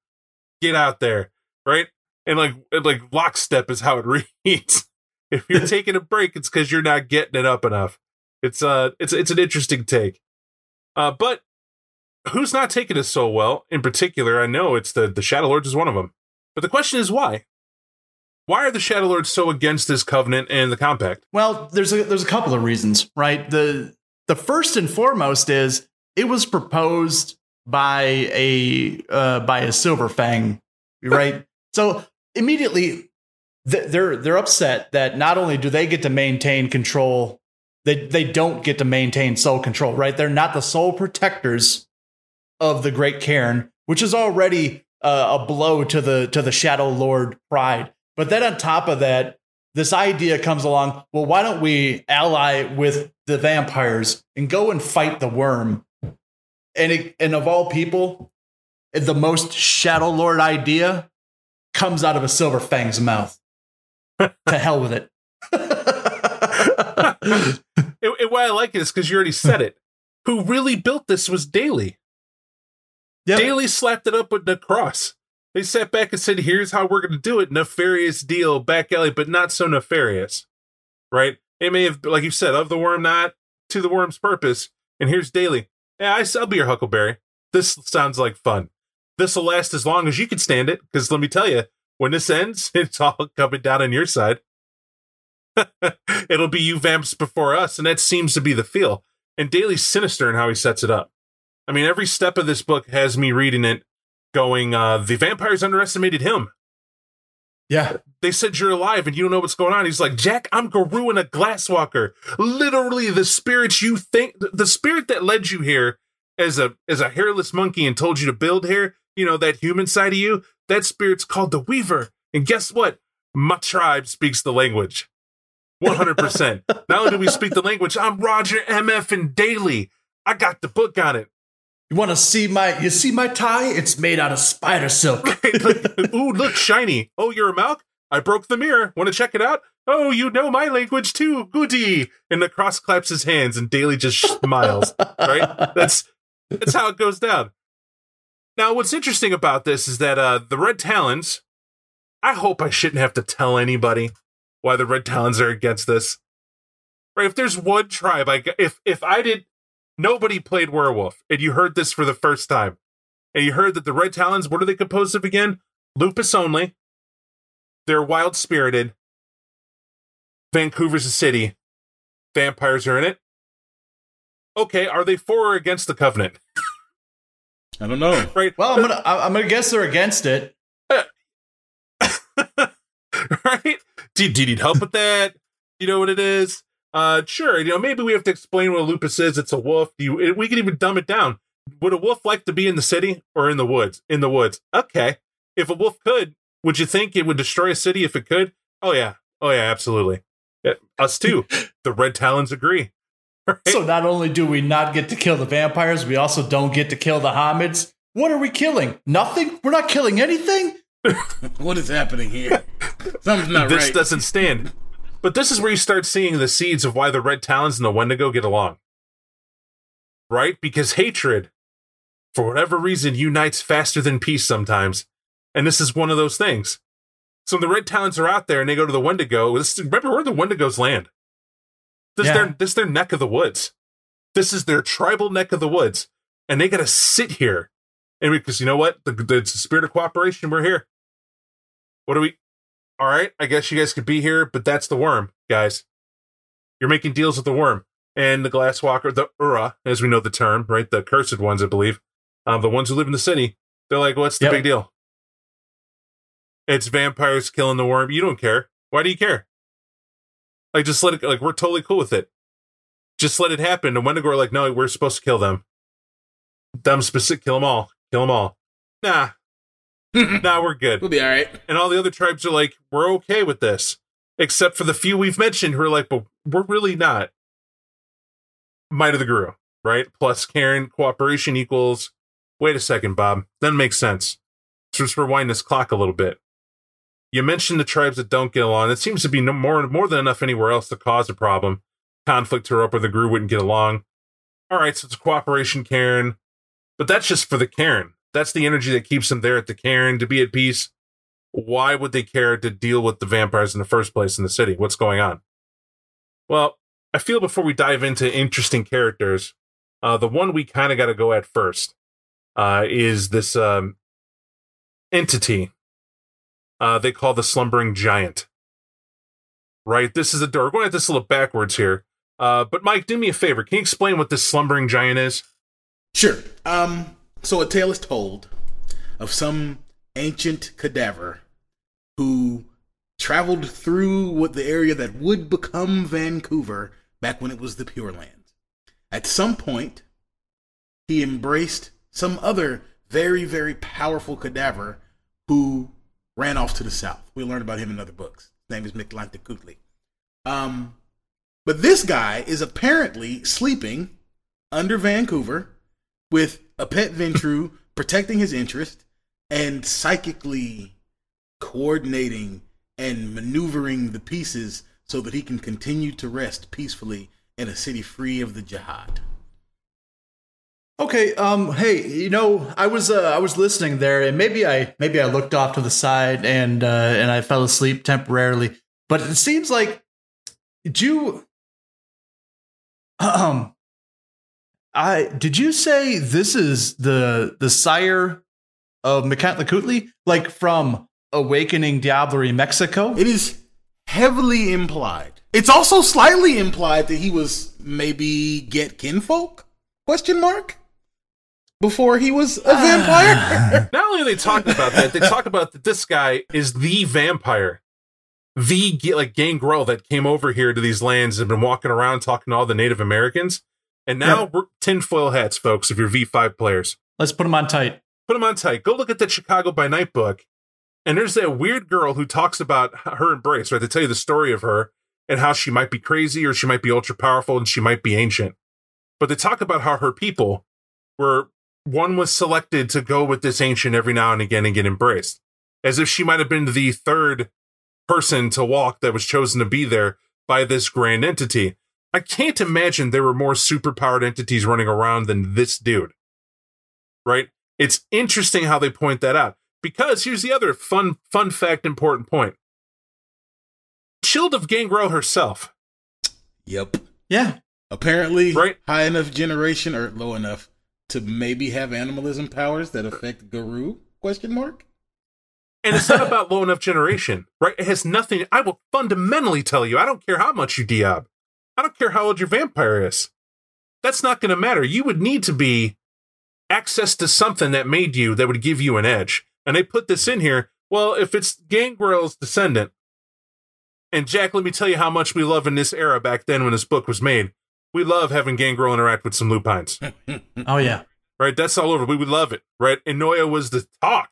Get out there, right? And like, and like lockstep is how it reads. if you're taking a break, it's because you're not getting it up enough. It's uh, it's it's an interesting take. Uh, but who's not taking it so well? In particular, I know it's the the Shadow Lords is one of them. But the question is why? Why are the Shadow Lords so against this covenant and the compact? Well, there's a there's a couple of reasons, right? The the first and foremost is it was proposed by a uh, by a Silver Fang, right? so immediately th- they're they're upset that not only do they get to maintain control, they they don't get to maintain soul control, right? They're not the sole protectors of the Great Cairn, which is already uh, a blow to the to the Shadow Lord pride. But then on top of that, this idea comes along. Well, why don't we ally with the vampires and go and fight the worm? And it, and of all people, the most Shadow Lord idea comes out of a Silver Fang's mouth. to hell with it. and, and why I like it is because you already said it. Who really built this was Daly. Yep. Daly slapped it up with the cross. They sat back and said, "Here's how we're going to do it." Nefarious deal, back alley, but not so nefarious, right? It may have, like you said, of the worm, not to the worm's purpose. And here's Daly. Yeah, I'll be your Huckleberry. This sounds like fun. This will last as long as you can stand it. Because let me tell you, when this ends, it's all coming down on your side. It'll be you vamps before us, and that seems to be the feel. And Daly's sinister in how he sets it up. I mean, every step of this book has me reading it, going, uh, "The vampires underestimated him." Yeah. They said you're alive and you don't know what's going on. He's like, Jack, I'm Garou and a glasswalker. Literally, the spirit you think, the spirit that led you here as a as a hairless monkey and told you to build here. You know that human side of you. That spirit's called the Weaver. And guess what? My tribe speaks the language. 100%. Not only do we speak the language, I'm Roger MF and Daly. I got the book on it. You want to see my? You see my tie? It's made out of spider silk. Ooh, look, shiny. Oh, you're a Malk? I broke the mirror. Want to check it out? Oh, you know my language too. Goody. And the cross claps his hands and Daly just smiles. right? That's that's how it goes down. Now, what's interesting about this is that uh the Red Talons, I hope I shouldn't have to tell anybody why the Red Talons are against this. Right? If there's one tribe, I if if I did nobody played werewolf and you heard this for the first time, and you heard that the Red Talons, what are they composed of again? Lupus only. They're wild spirited. Vancouver's a city. Vampires are in it. Okay, are they for or against the Covenant? I don't know. Right? Well, I'm gonna I'm gonna guess they're against it. right? Do, do you need help with that? You know what it is? Uh, sure. You know, maybe we have to explain what a lupus is. It's a wolf. Do you, we can even dumb it down. Would a wolf like to be in the city or in the woods? In the woods. Okay. If a wolf could, would you think it would destroy a city if it could? Oh yeah. Oh yeah. Absolutely. Yeah, us too. the Red Talons agree. Right? So not only do we not get to kill the vampires, we also don't get to kill the Hamids. What are we killing? Nothing? We're not killing anything? what is happening here? Something's not this right. doesn't stand. But this is where you start seeing the seeds of why the Red Talons and the Wendigo get along. Right? Because hatred, for whatever reason, unites faster than peace sometimes. And this is one of those things. So the Red Talons are out there and they go to the Wendigo. This, remember where the Wendigos land. This, Yeah. is their, this is their neck of the woods. This is their tribal neck of the woods. And they got to sit here. And because you know what? The, the, the spirit of cooperation. We're here. What do we? All right, I guess you guys could be here, but that's the worm, guys. You're making deals with the worm and the glasswalker, the Urrah, as we know the term, right? The cursed ones, I believe. Um, the ones who live in the city. They're like, what's the Yep. big deal? It's vampires killing the worm. You don't care. Why do you care? Like, just let it. Like, we're totally cool with it. Just let it happen. And Wendigo are like, no, we're supposed to kill them. Them specific, kill them all. Kill them all. Nah, nah, we're good We'll be all right. and all the other tribes are like, we're okay with this, except for the few we've mentioned who are like, but we're really not. Might of the Garou, right? Plus Cairn cooperation equals. Wait a second, Bob. That makes sense. So let's just rewind this clock a little bit. You mentioned the tribes that don't get along. It seems to be no more more than enough anywhere else to cause a problem. Conflict or up where the Garou wouldn't get along. All right, so it's cooperation, Cairn. But that's just for the Cairn. That's the energy that keeps them there at the cairn to be at peace why would they care to deal with the vampires in the first place in the city? What's going on? Well, I feel before we dive into interesting characters, uh, the one we kind of got to go at first uh, is this um, entity uh, they call the Slumbering Giant. Right? This is a door. We're going at this a little backwards here. Uh, but Mike, do me a favor. Can you explain what this Slumbering Giant is? Sure. Um. So a tale is told of some ancient cadaver who traveled through what the area that would become Vancouver back when it was the Pure Land. At some point, he embraced some other very, very powerful cadaver who ran off to the south. We learned about him in other books. His name is Mictlantecuhtli. Um, but this guy is apparently sleeping under Vancouver with a pet Ventrue protecting his interest and psychically coordinating and maneuvering the pieces so that he can continue to rest peacefully in a city free of the jihad. Okay, um, hey, you know, I was uh, I was listening there, and maybe I maybe I looked off to the side and uh, and I fell asleep temporarily. But it seems like did you um I did you say this is the the sire of Mekantla like from Awakening Diablerie Mexico? It is heavily implied. It's also slightly implied that he was maybe get kinfolk? Question mark? Before he was a ah. vampire? Not only are they talking about that, they talk about that this guy is the vampire, the like gangrel that came over here to these lands and been walking around talking to all the Native Americans. And now Yep. we're tinfoil hats, folks. If you're V5 players, Let's put them on tight. put them on tight. Go look at that Chicago by Night book, and there's that weird girl who talks about her embrace. Right, they tell you the story of her and how she might be crazy or she might be ultra powerful and she might be ancient. But they talk about how her people were one was selected to go with this ancient every now and again and get embraced, as if she might have been the third person to walk that was chosen to be there by this grand entity. I can't imagine there were more superpowered entities running around than this dude. Right? It's interesting how they point that out. Because here's the other fun fun fact important point. Child of Gangrel herself. Yep. Yeah. Apparently, Right. high enough generation or low enough to maybe have animalism powers that affect Garou? Question mark. And it's not about low enough generation, right? It has nothing. I will fundamentally tell you, I don't care how much you diab. I don't care how old your vampire is. That's not going to matter. You would need to be access to something that made you, that would give you an edge. And they put this in here. Well, if it's Gangrel's descendant, and Jack, let me tell you how much we love in this era back then when this book was made. We love having Gangrel interact with some lupines Oh yeah. right? That's all over. We would love it, right? And Noya was the talk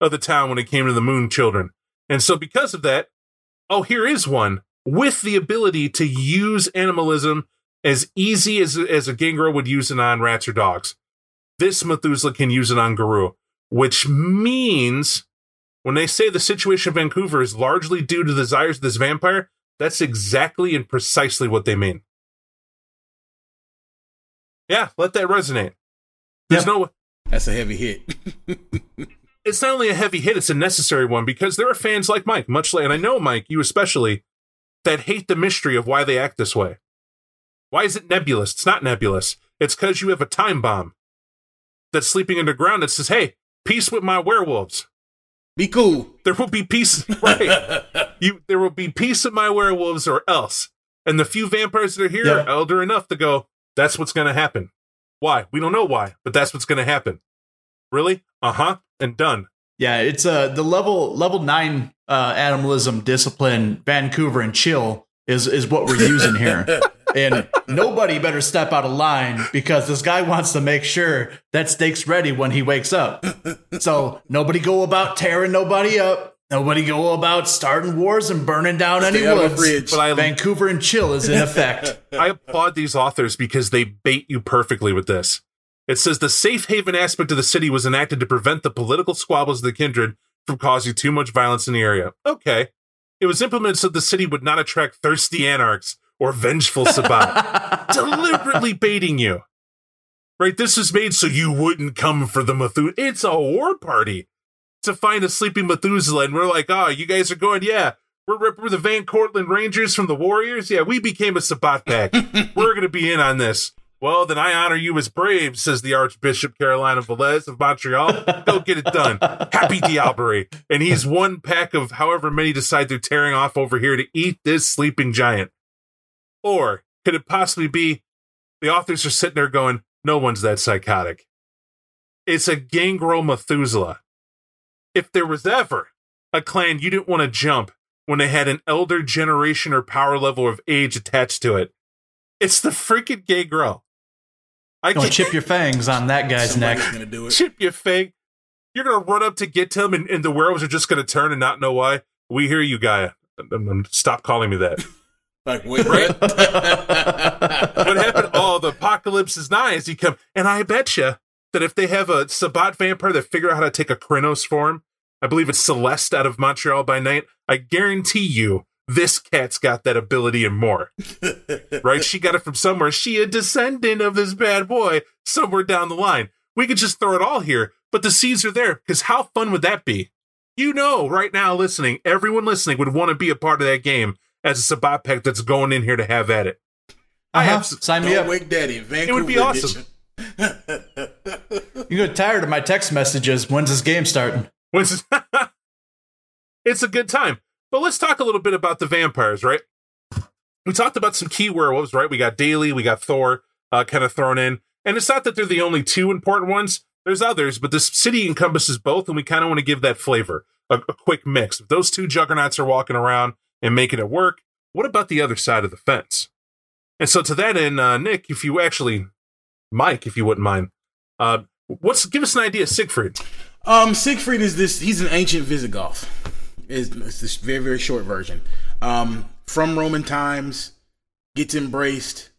of the town when it came to the Moon Children. And so, because of that, oh, here is one with the ability to use animalism as easy as, as a Gangrel would use it on rats or dogs. This Methuselah can use it on Garou, which means when they say the situation of Vancouver is largely due to the desires of this vampire, that's exactly and precisely what they mean. Yeah, let that resonate. There's Yep. no That's a heavy hit. it's not only a heavy hit, it's a necessary one because there are fans like Mike, much like, and I know Mike, you especially, that hate the mystery of why they act this way. Why is it nebulous? It's not nebulous. It's because you have a time bomb that's sleeping underground that says, hey, peace with my werewolves. Be cool. There will be peace, right? you, there will be peace with my werewolves or else. And the few vampires that are here Yeah. are elder enough to go, that's what's going to happen. Why? We don't know why, but that's what's going to happen. Really? Uh huh. And done. Yeah, it's uh the level level nine uh animalism discipline Vancouver and chill is is what we're using here. and nobody better step out of line because this guy wants to make sure that steak's ready when he wakes up. So nobody go about tearing nobody up. Nobody go about starting wars and burning down any Stay woods. But I Vancouver and chill is in effect. I applaud these authors because they bait you perfectly with this. It says the safe haven aspect of the city was enacted to prevent the political squabbles of the kindred from causing too much violence in the area. Okay. It was implemented so the city would not attract thirsty anarchs or vengeful Sabbat, deliberately baiting you. Right? This was made so you wouldn't come for the Methuselah. It's a war party to find a sleeping Methuselah. And we're like, oh, you guys are going, yeah, we're, we're the Van Cortlandt Rangers from the Warriors. Yeah, we became a Sabbat pack. we're going to be in on this. Well, then I honor you as brave, says the Archbishop Carolina Velez of Montreal. Go get it done. Happy Diablerie. And he's one pack of however many decide they're tearing off over here to eat this sleeping giant. Or could it possibly be the authors are sitting there going, no one's that psychotic? It's a gangrel Methuselah. If there was ever a clan you didn't want to jump when they had an elder generation or power level of age attached to it, it's the freaking gangrel. I Don't can chip your fangs on that guy's neck. Gonna do it. chip your fang. You're gonna run up to get to him, and, and the werewolves are just gonna turn and not know why. We hear you, Gaia. Um, um, Stop calling me that. Like wait, Right? what? what happened? Oh, the apocalypse is nigh as he come. And I bet you that if they have a Sabbat vampire that figure out how to take a Crinos form, I believe it's Celeste out of Montreal by night. I guarantee you, this cat's got that ability and more. right? She got it from somewhere. She a descendant of this bad boy somewhere down the line. We could just throw it all here, but the seeds are there because how fun would that be? You know, right now, listening, everyone listening would want to be a part of that game as a Sabbat pack that's going in here to have at it. I Uh-huh. have. Sign me up. wake daddy. Vancouver it would be awesome. edition. You get tired of my text messages. When's this game starting? When's- it's a good time. But let's talk a little bit about the vampires, right? We talked about some key werewolves, right? We got Daly, we got Thor, uh, kind of thrown in. And it's not that they're the only two important ones. There's others, but this city encompasses both, and we kind of want to give that flavor, a, a quick mix. If those two juggernauts are walking around and making it work, what about the other side of the fence? And so to that end, uh, Nick, if you actually, Mike, if you wouldn't mind, uh, what's give us an idea, Siegfried. Um, Siegfried is this. He's an ancient Visigoth. Is this very very short version. Um, from Roman times, gets embraced,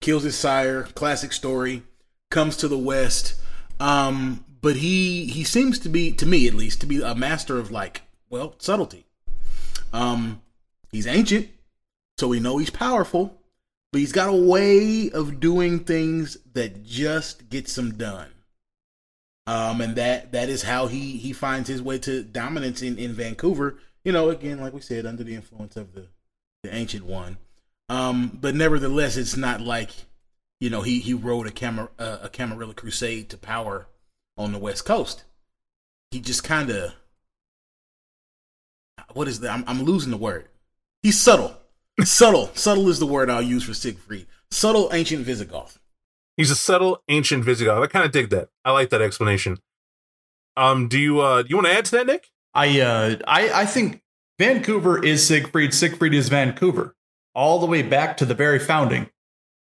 kills his sire. Classic story. Comes to the west. Um, but he he seems to be, to me at least, to be a master of like, well, subtlety. Um, he's ancient, so we know he's powerful, but he's got a way of doing things that just gets them done. Um, and that that is how he he finds his way to dominance in in Vancouver. You know, again, like we said, under the influence of the the ancient one. Um, but nevertheless, it's not like you know he he rode a camera uh, a Camarilla crusade to power on the West Coast. He just kind of what is that? I'm, I'm losing the word. He's subtle. subtle. Subtle is the word I'll use for Siegfried. Subtle ancient Visigoth. He's a subtle ancient Visigoth. I kind of dig that. I like that explanation. Um, do you uh, do you want to add to that, Nick? I uh, I I think Vancouver is Siegfried. Siegfried is Vancouver, all the way back to the very founding.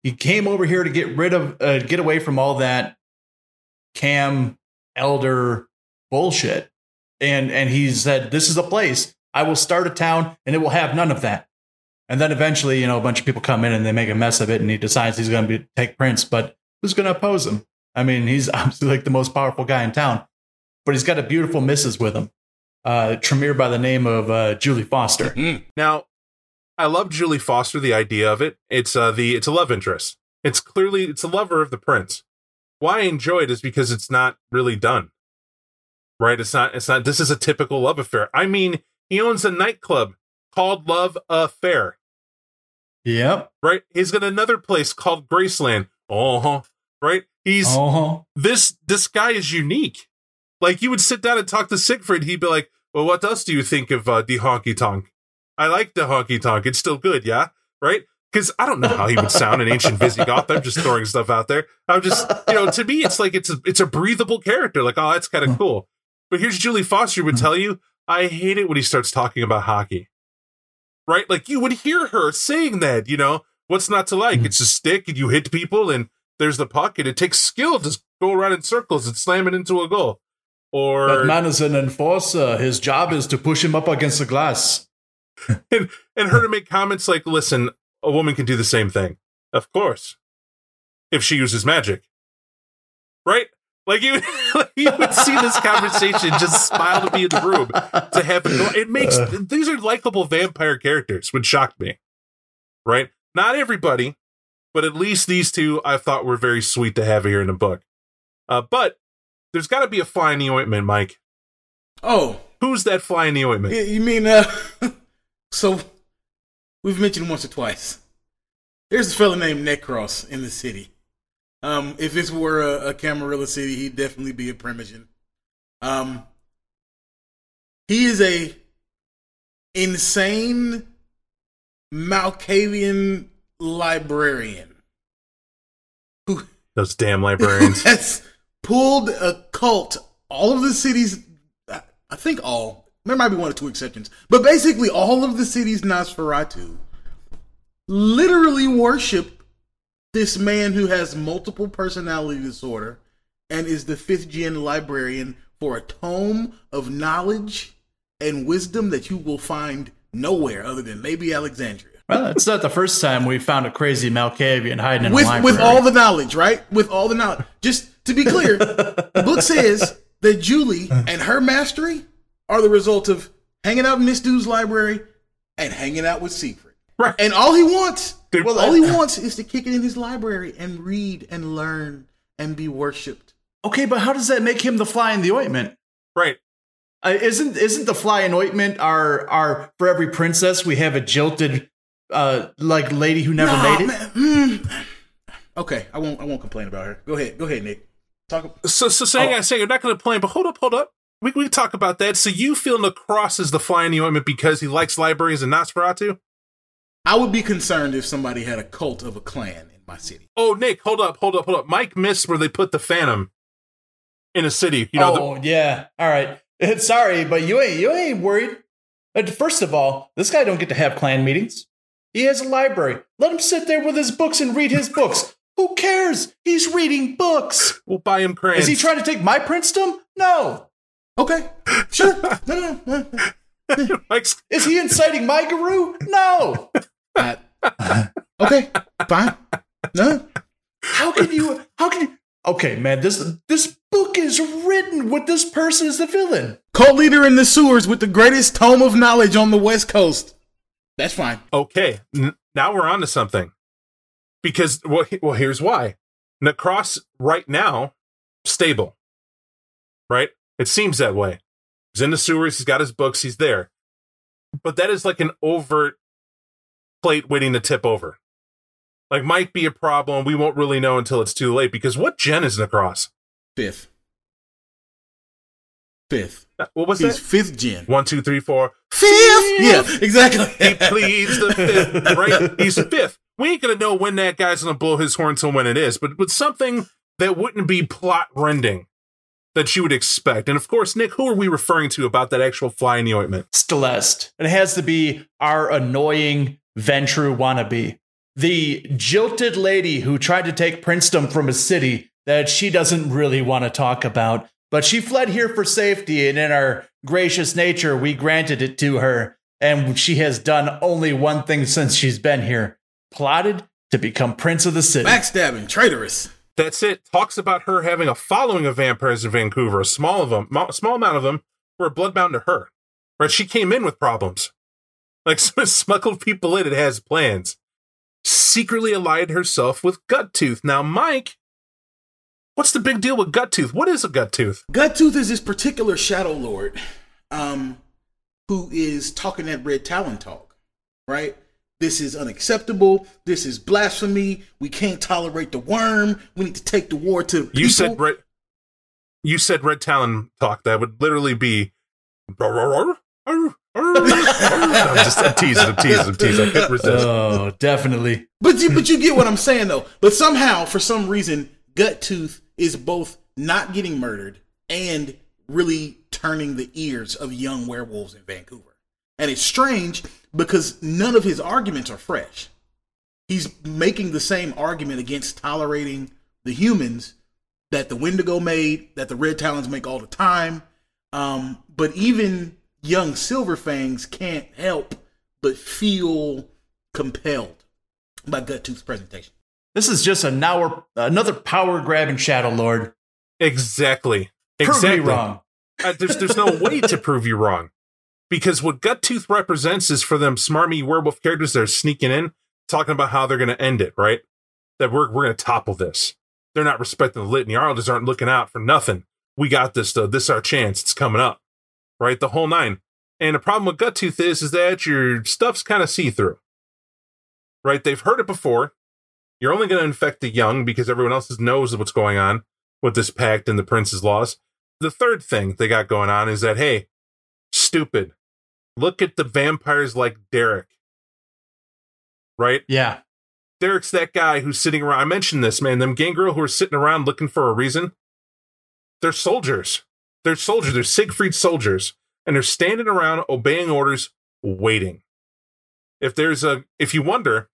He came over here to get rid of, uh, get away from all that Cam Elder bullshit, and and he said, "This is a place I will start a town, and it will have none of that." And then eventually, you know, a bunch of people come in and they make a mess of it, and he decides he's going to take Prince. But who's going to oppose him? I mean, he's obviously like the most powerful guy in town, but he's got a beautiful missus with him, uh, Tremere by the name of uh, Julie Foster. Mm. Now, I love Julie Foster. The idea of it. It's uh, the it's a love interest. It's clearly it's a lover of the prince. Why I enjoy it is because it's not really done. Right? It's not. It's not. This is a typical love affair. I mean, he owns a nightclub called Love Affair. Yep. Right? He's got another place called Graceland. Oh, huh. right. He's Oh, this this guy is unique. Like you would sit down and talk to Siegfried, he'd be like, "Well, what else do you think of uh, the honky tonk? I like the honky tonk. It's still good, yeah, right." Because I don't know how he would sound in ancient Visigoth. I'm just throwing stuff out there. I'm just, you know, to me, it's like it's a it's a breathable character. Like, oh, that's kind of hmm. cool. But here's Julie Foster would hmm. tell you, I hate it when he starts talking about hockey. Right? Like you would hear her saying that, you know, what's not to like? It's a hmm. stick and you hit people and there's the puck and it takes skill to go around in circles and slam it into a goal. Or that man is an enforcer. His job is to push him up against the glass. and, and her to make comments like, listen, a woman can do the same thing. Of course. If she uses magic. Right? Like you, you would see this conversation just smile to be in the room to have it. It makes uh. these are likable vampire characters, which shocked me. Right? Not everybody, but at least these two I thought were very sweet to have here in the book. Uh, but there's got to be a fly in the ointment, Mike. Oh, Who's that fly in the ointment? you mean uh? so we've mentioned once or twice. There's a fella named Necros in the city. Um, if this were a, a Camarilla city, he'd definitely be a Primogen. Um, he is a insane Malkavian librarian who Those damn librarians. has pulled a cult. All of the cities, I think all. There might be one or two exceptions, but basically all of the cities Nosferatu literally worship this man who has multiple personality disorder and is the fifth gen librarian for a tome of knowledge and wisdom that you will find nowhere other than maybe Alexandria. Well, it's not the first time we found a crazy Malkavian hiding in with a library. with all the knowledge, right? With all the knowledge. Just to be clear, the book says that Julie and her mastery are the result of hanging out in this dude's library and hanging out with Siegfried. Right. And all he wants, Dude, well, well, all he wants is to kick it in his library and read and learn and be worshipped. okay, but how does that make him the fly in the ointment? right. Uh, isn't isn't the fly in ointment our our for every princess we have a jilted uh like lady who never Nah, made it? man, mm. Okay, I won't. I won't complain about her. Go ahead. Go ahead, Nick. Talk. So, so saying Oh. I say you're not going to complain, but hold up, hold up. We we can talk about that. So you feel Necros is the fly in the ointment because he likes libraries and Nosferatu? I would be concerned if somebody had a cult of a clan in my city. Oh, Nick, hold up, hold up, hold up. Mike missed where they put the Phantom in a city. You know, the- oh yeah, all right. Sorry, but you ain't you ain't worried. But first of all, this guy don't get to have clan meetings. He has a library. Let him sit there with his books and read his books. Who cares? He's reading books. we'll buy him crayons. Is he trying to take my princedom? No. Okay, sure. No, no, no. Is he inciting my Garou? No. Uh, okay, fine. No, How can you? How can you? Okay, man, this this book is written with this person as the villain. Cult leader in the sewers with the greatest tome of knowledge on the West Coast. That's fine. Okay, n- now we're on to something. Because well, he- well, here's why. Necros right now stable, right? It seems that way. He's in the sewers. He's got his books. He's there, but that is like an overt plate waiting to tip over. Like might be a problem. We won't really know until it's too late. Because what gen is Necros? Fifth. Fifth. Uh, What was He's that? fifth gen. One, two, three, four. Fifth? Yeah, exactly. He pleads the fifth, right? He's fifth. We ain't gonna know when that guy's gonna blow his horn till when it is, but with something that wouldn't be plot rending that you would expect. And of course, Nick, who are we referring to about that actual fly in the ointment? Stelest. It has to be our annoying Ventrue wannabe. The jilted lady who tried to take Princedom from a city that she doesn't really want to talk about, but she fled here for safety, and in our gracious nature, we granted it to her. And she has done only one thing since she's been here plotted to become Prince of the City. Backstabbing, traitorous. That's it. Talks about her having a following of vampires in Vancouver. A small of them, small amount of them, were bloodbound to her. Right? She came in with problems, like some smuggled people in. It has plans. Secretly allied herself with Guttooth. Now, Mike, what's the big deal with Guttooth? What is a Guttooth? Guttooth is this particular Shadow Lord, um, who is talking that red talon talk, right? This is unacceptable. This is blasphemy. We can't tolerate the Wyrm. We need to take the war to people. You said red. You said red talon talk. That would literally be. I'm just I'm teasing. I'm teasing. I'm teasing. I couldn't resist. Oh, definitely. But you, but you get what I'm saying though. But somehow, for some reason, Guttooth is both not getting murdered and really turning the ears of young werewolves in Vancouver. And it's strange because none of his arguments are fresh. He's making the same argument against tolerating the humans that the Wendigo made, that the Red Talons make all the time. Um, but even young Silverfangs can't help but feel compelled by Guttooth's presentation. This is just an hour, another power grabbing Shadow Lord. Exactly. Prove Exactly. me wrong. Uh, there's there's no way to prove you wrong, because what Guttooth represents is for them smarmy werewolf characters that are sneaking in, talking about how they're going to end it. Right? That we're we're going to topple this. They're not respecting the litany. Islanders aren't looking out for nothing. We got this though. This is our chance. It's coming up. Right? The whole nine. And the problem with Guttooth is is that your stuff's kind of see through. Right? They've heard it before. You're only going to infect the young because everyone else knows what's going on with this pact and the prince's laws the third thing they got going on is that hey, stupid, look at the vampires like Derek. Right? Yeah. Derek's that guy who's sitting around. I mentioned this, man. Them gangrel who are sitting around looking for a reason. They're soldiers. They're soldiers. They're Siegfried soldiers. And they're standing around obeying orders, waiting. If there's a, if you wonder,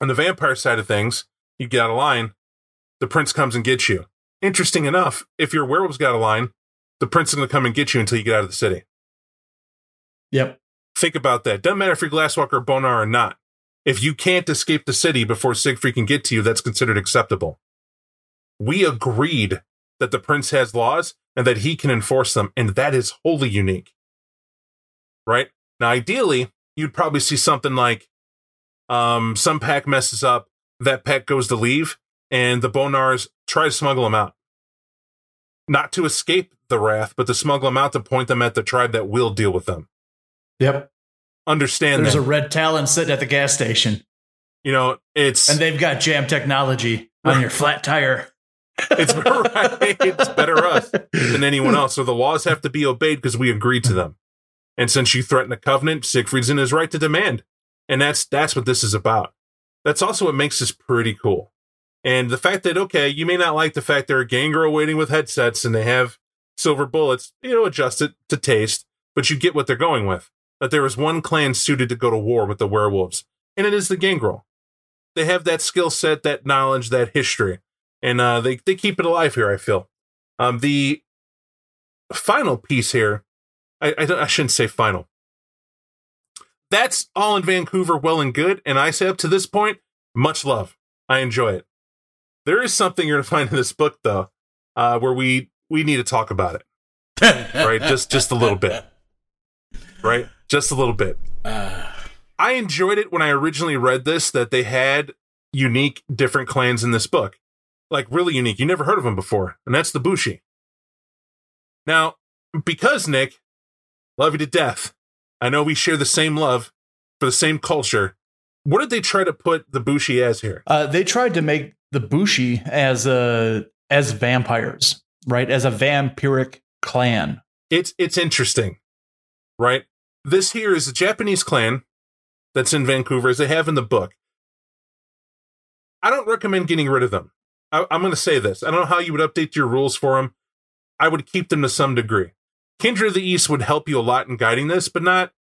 on the vampire side of things, you get out of line, the prince comes and gets you. Interesting enough, if your werewolf's got a line, the prince is going to come and get you until you get out of the city. Yep. Think about that. Doesn't matter if you're Glasswalker or Bone Gnawer or not. If you can't escape the city before Siegfried can get to you, that's considered acceptable. We agreed that the prince has laws and that he can enforce them, and that is wholly unique. Right? Now, ideally, you'd probably see something like um, some pack messes up, that pack goes to leave, and the Bone Gnawers try to smuggle him out. Not to escape the wrath, but to smuggle them out to point them at the tribe that will deal with them. Yep. Understand There's that. a red talon sitting at the gas station, you know, it's and they've got jam technology on your flat tire. It's right. It's better us than anyone else. So the laws have to be obeyed because we agreed to them. And since you threaten the covenant, Siegfried's in his right to demand. And that's that's what this is about. That's also what makes this pretty cool. And the fact that okay, you may not like the fact they're a gangrel waiting with headsets and they have silver bullets, you know, adjust it to taste, but you get what they're going with. That there is one clan suited to go to war with the werewolves, and it is the gangrel. They have that skill set, that knowledge, that history and uh, they they keep it alive here. I feel. Um, the final piece here, I, I I shouldn't say final. That's all in Vancouver, well and good. And I say up to this point, much love. I enjoy it. There is something you're gonna find in this book though, uh, where we we need to talk about it, right? just just a little bit, right? Just a little bit. Uh, I enjoyed it when I originally read this that they had unique, different clans in this book. Like, really unique. You never heard of them before, and that's the Bushi. Now, because Nick, love you to death, I know we share the same love for the same culture. What did they try to put the Bushi as here? Uh, they tried to make the Bushi as a as vampires, right? As a vampiric clan. It's it's interesting, right? This here is a Japanese clan that's in Vancouver, as they have in the book. I don't recommend getting rid of them. I, I'm going to say this. I don't know how you would update your rules for them. I would keep them to some degree. Kindred of the East would help you a lot in guiding this, but not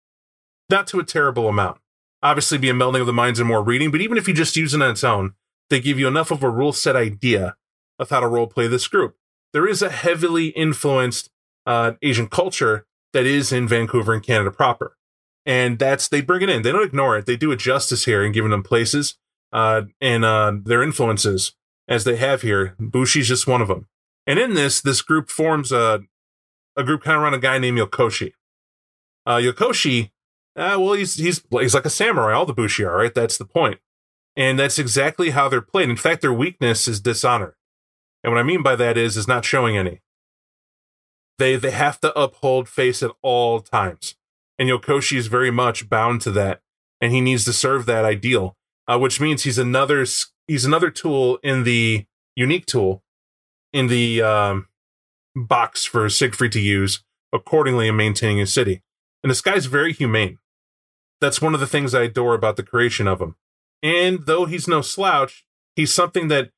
not to a terrible amount. Obviously, be a melding of the minds and more reading, but even if you just use it on its own, they give you enough of a rule set idea of how to role play this group. There is a heavily influenced uh, Asian culture that is in Vancouver and Canada proper, and that's they bring it in. They don't ignore it. They do it justice here in giving them places uh, and uh, their influences as they have here. Bushi's just one of them. And in this, this group forms a a group kind of around a guy named Yokoshi. Uh, Yokoshi, uh, well, he's he's he's like a samurai. All the Bushi are right. That's the point. and that's exactly how they're played. In fact, their weakness is dishonor, and what I mean by that is is not showing any. They they have to uphold face at all times, and Yokoshi is very much bound to that, and he needs to serve that ideal, uh, which means he's another he's another tool in the unique tool in the um, box for Siegfried to use accordingly in maintaining his city. And this guy's very humane. That's one of the things I adore about the creation of him. And though he's no slouch, he's something that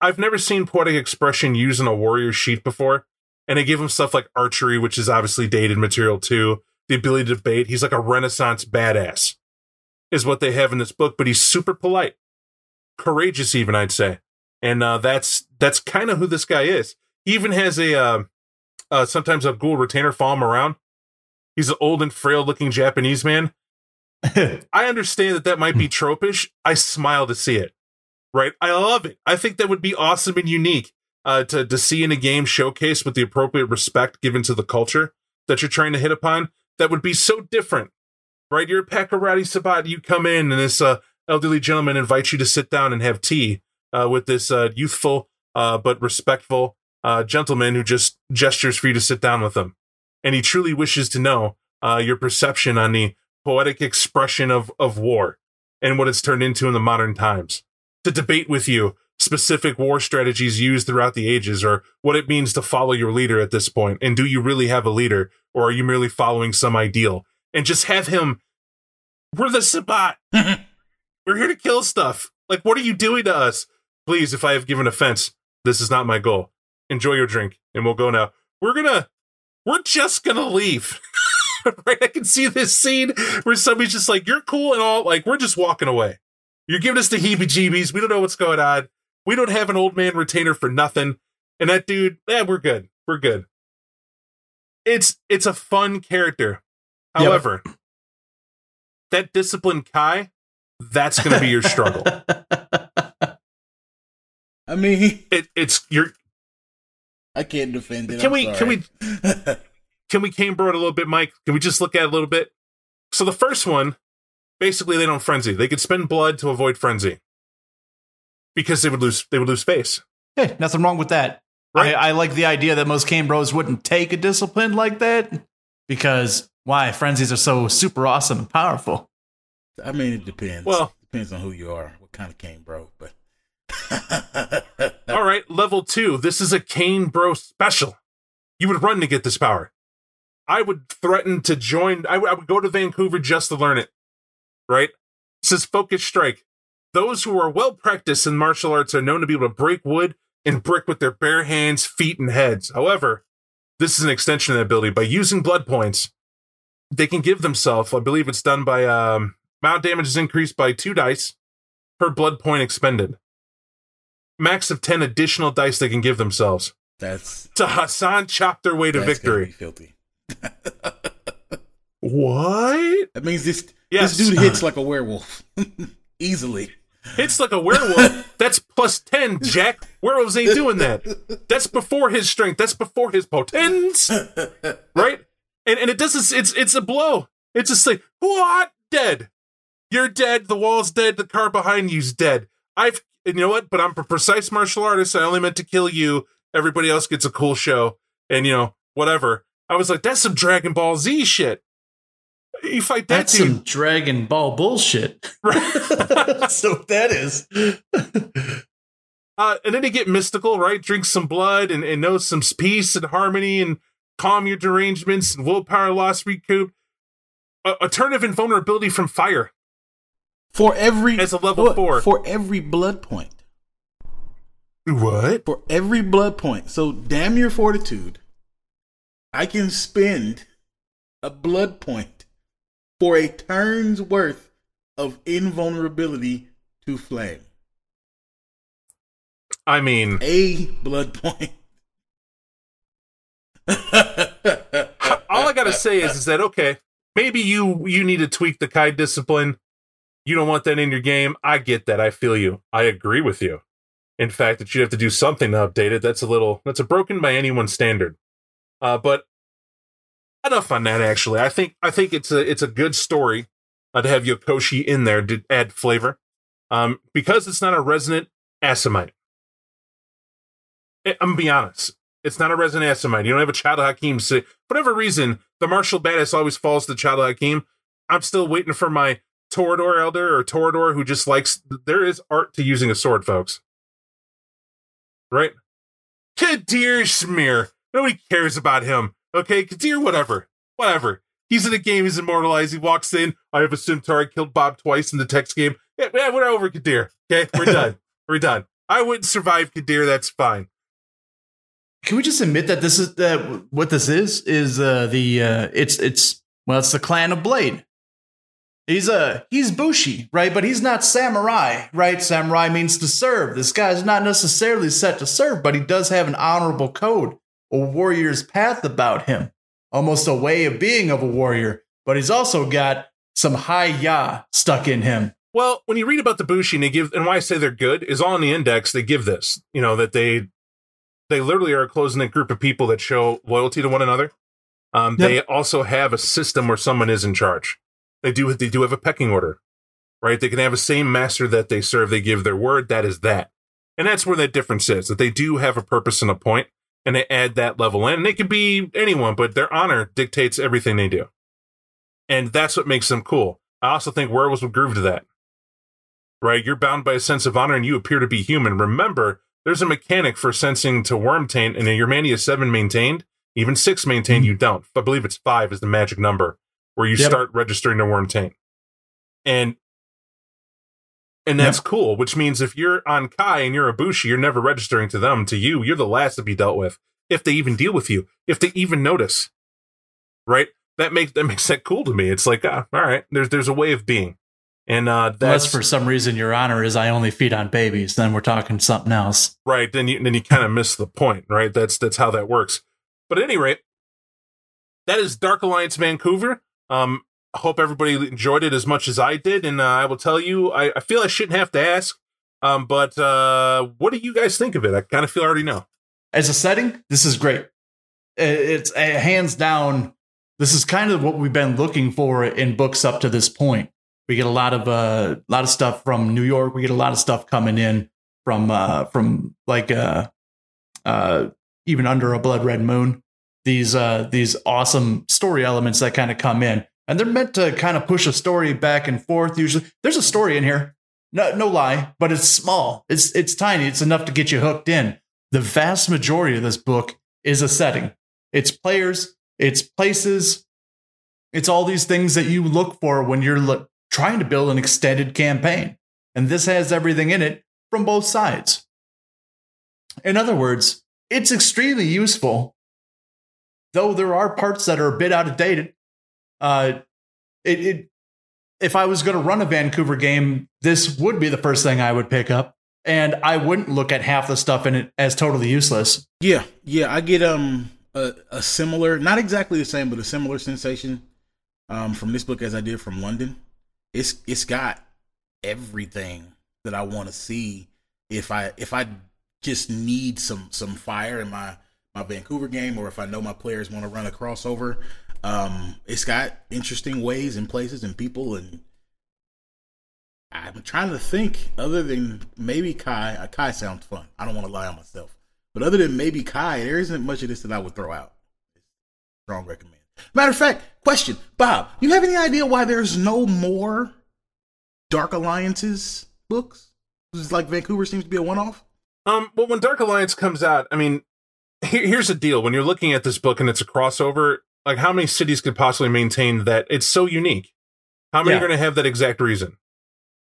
I've never seen poetic expression used in a warrior sheet before. And they give him stuff like archery, which is obviously dated material too, the ability to debate. He's like a renaissance badass, is what they have in this book, but he's super polite, courageous, even, I'd say. And uh, that's that's kind of who this guy is. He even has a uh, uh, sometimes a ghoul retainer follow him around. He's an old and frail looking Japanese man. I understand that that might be tropish. I smile to see it. Right? I love it. I think that would be awesome and unique uh, to to see in a game showcase with the appropriate respect given to the culture that you're trying to hit upon. That would be so different. Right? You're a Pakarati Sabbat. You come in and this uh, elderly gentleman invites you to sit down and have tea uh, with this uh, youthful uh, but respectful uh, gentleman who just gestures for you to sit down with him. And he truly wishes to know uh, your perception on the poetic expression of, of war and what it's turned into in the modern times. To debate with you specific war strategies used throughout the ages or what it means to follow your leader at this point. And do you really have a leader or are you merely following some ideal? And just have him, we're the Sabbat. Mm-hmm. we're here to kill stuff. Like, what are you doing to us? Please, if I have given offense, this is not my goal. Enjoy your drink and we'll go now. We're gonna we're just gonna leave. Right? I can see this scene where somebody's just like you're cool and all like we're just walking away. You're giving us the heebie jeebies we don't know what's going on. We don't have an old man retainer for nothing. And that dude yeah we're good. We're good. It's it's a fun character. However yep. That disciplined kai that's gonna be your struggle I mean, it, it's you're I can't defend it. Can I'm we? sorry. Can we? can we Cambro it a little bit, Mike? Can we just look at it a little bit? So the first one, basically, they don't frenzy. They could spend blood to avoid frenzy because they would lose. They would lose face. Hey, nothing wrong with that. Right? I, I like the idea that most Cane Bros wouldn't take a discipline like that because why? Frenzies are so super awesome and powerful. I mean, it depends. Well, depends on who you are, what kind of cane bro, but. All right, level two. This is a Cane Bro special. You would run to get this power. I would threaten to join. I, w- I would go to Vancouver just to learn it. Right? This is Focus Strike. Those who are well practiced in martial arts are known to be able to break wood and brick with their bare hands, feet, and heads. However, this is an extension of that ability. By using blood points, they can give themselves, I believe it's done by um, amount damage is increased by two dice per blood point expended max of 10 additional dice they can give themselves That's to Hassan chop their way to that's gonna be victory. filthy. What? That means this Yes. this dude hits like a werewolf easily. hits like a werewolf, that's plus 10, Jack. Werewolves ain't doing that. That's before his strength. That's before his potence. Right? And and it doesn't it's it's a blow. It's just like, what? Dead. You're dead. The wall's dead. The car behind you's dead. I've and you know what? But I'm a precise martial artist. I only meant to kill you. Everybody else gets a cool show. And you know, whatever. I was like, that's some Dragon Ball Z shit. You fight that That's dude. some Dragon Ball bullshit. That's what that is. Uh, and then they get mystical, right? Drink some blood and, and know some peace and harmony and calm your derangements and willpower loss recoup. A, a turn of invulnerability from fire. For every As a level for- four. for every blood point. What? For every blood point. So damn your fortitude. I can spend a blood point for a turn's worth of invulnerability to flame. I mean, A blood point. All I gotta say is, is that okay? Maybe you you need to tweak the Kai discipline. You don't want that in your game. I get that. I feel you. I agree with you. In fact, that you have to do something to update it. That's a little that's a broken by anyone's standard. Uh, but enough on that. Actually, I think I think it's a it's a good story uh, to have Yokoshi in there to add flavor, um, because it's not a resonant Assamite. I'm gonna be honest. It's not a resonant Assamite. You don't have a Child of Haqim So, whatever reason, the martial badass always falls to Child of Haqim. I'm still waiting for my Toreador elder or Toreador who just likes. There is art to using a sword, folks. Right? Kadir Smear. Nobody cares about him. Okay, Kadir, whatever. Whatever. He's in a game, he's immortalized. He walks in. I have a Centaur. I killed Bob twice in the text game. Yeah, yeah, we're over Kadir. Okay, we're done. we're done. I wouldn't survive Kadir. That's fine. Can we just admit that this is that what this is is uh, the uh, it's it's well it's the clan of Blade. He's a he's Bushi, right? But he's not samurai, right? Samurai means to serve. This guy's not necessarily set to serve, but he does have an honorable code, a warrior's path about him, almost a way of being of a warrior. But he's also got some high ya stuck in him. Well, when you read about the Bushi and they give, and why I say they're good is in the index. They give this, you know, that they they literally are a close knit group of people that show loyalty to one another. Um, Yep. They also have a system where someone is in charge. They do they do have a pecking order, right? They can have a same master that they serve. They give their word. That is that, and that's where that difference is. That they do have a purpose and a point, and they add that level in. And they could be anyone, but their honor dictates everything they do, and that's what makes them cool. I also think werewolves would groove to that right? You're bound by a sense of honor and you appear to be human. Remember, there's a mechanic for sensing to Wyrm taint, and your mania seven maintained, even six maintained, you don't. I believe it's five is the magic number where you Yep. start registering to Wyrm taint. And and that's cool, which means if you're on Kai and you're a Bushi, you're never registering to them. To you, you're the last to be dealt with. If they even deal with you, if they even notice. Right? That makes that makes that cool to me. It's like, ah, all right, there's there's a way of being. And uh that's Unless for some reason your honor is I only feed on babies, then we're talking something else. right then you then you kind of miss the point right that's that's how that works but at any rate that is dark alliance vancouver um I hope everybody enjoyed it as much as i did and uh, i will tell you I, I feel i shouldn't have to ask um but uh what do you guys think of it i kind of feel I already know As a setting, this is great. It's uh, hands down. This is kind of what we've been looking for in books up to this point. We get a lot of uh, lot of stuff from New York. We get a lot of stuff coming in from uh, from like uh, uh, even under a blood red moon. These uh, these awesome story elements that kind of come in, and they're meant to kind of push a story back and forth. Usually, there's a story in here. No, no lie, but it's small. It's it's tiny. It's enough to get you hooked in. The vast majority of this book is a setting. It's players. It's places. It's all these things that you look for when you're trying to build an extended campaign. And this has everything in it from both sides. In other words, it's extremely useful, though there are parts that are a bit outdated. Uh, it, it if I was going to run a Vancouver game, this would be the first thing I would pick up, and I wouldn't look at half the stuff in it as totally useless. Yeah, yeah, I get um a, a similar, not exactly the same, but a similar sensation um from this book as I did from London. It's it's got everything that I want to see if I if I just need some some fire in my my Vancouver game, or if I know my players want to run a crossover. Um, it's got interesting ways and places and people, and I'm trying to think. Other than maybe Kai, uh, Kai sounds fun. I don't want to lie on myself, but other than maybe Kai, there isn't much of this that I would throw out. Strong recommend. Matter of fact, question, Bob, you have any idea why there's no more Dark Alliances books? It's like Vancouver seems to be a one-off. Um, well, when Dark Alliance comes out, I mean, here, here's the deal: when you're looking at this book and it's a crossover, like how many cities could possibly maintain that it's so unique? How many Yeah. are going to have that exact reason?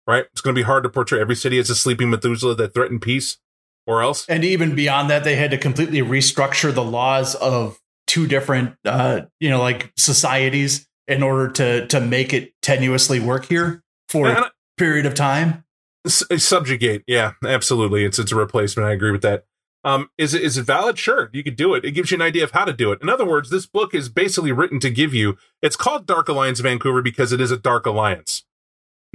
Right? It's going to be hard to portray every city as a sleeping Methuselah that threatened peace, or else. And even beyond that, they had to completely restructure the laws of two different, uh, you know, like societies in order to to make it tenuously work here for And a period of time. Subjugate yeah absolutely. It's it's a replacement. I agree with that. Um is it is it valid? Sure you could do it. It gives you an idea of how to do it. In other words this book is basically written to give you it's called dark alliance vancouver because it is a dark alliance.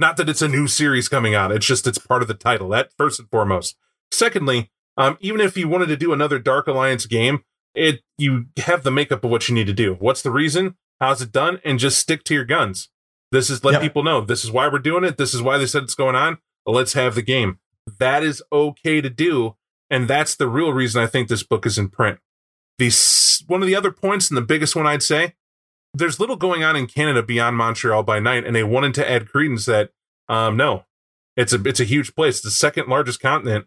Not that it's a new series coming out it's just it's part of the title that first and foremost. Secondly um even if you wanted to do another dark alliance game it you have the makeup of what you need to do what's the reason how's it done and just stick to your guns this is let Yep. people know this is why we're doing it this is why they said it's going on let's have the game. That is okay to do, and that's the real reason I think this book is in print. The one of the other points, and the biggest one I'd say, there's little going on in Canada beyond Montreal by night, and they wanted to add credence that um, no, it's a it's a huge place, it's the second largest continent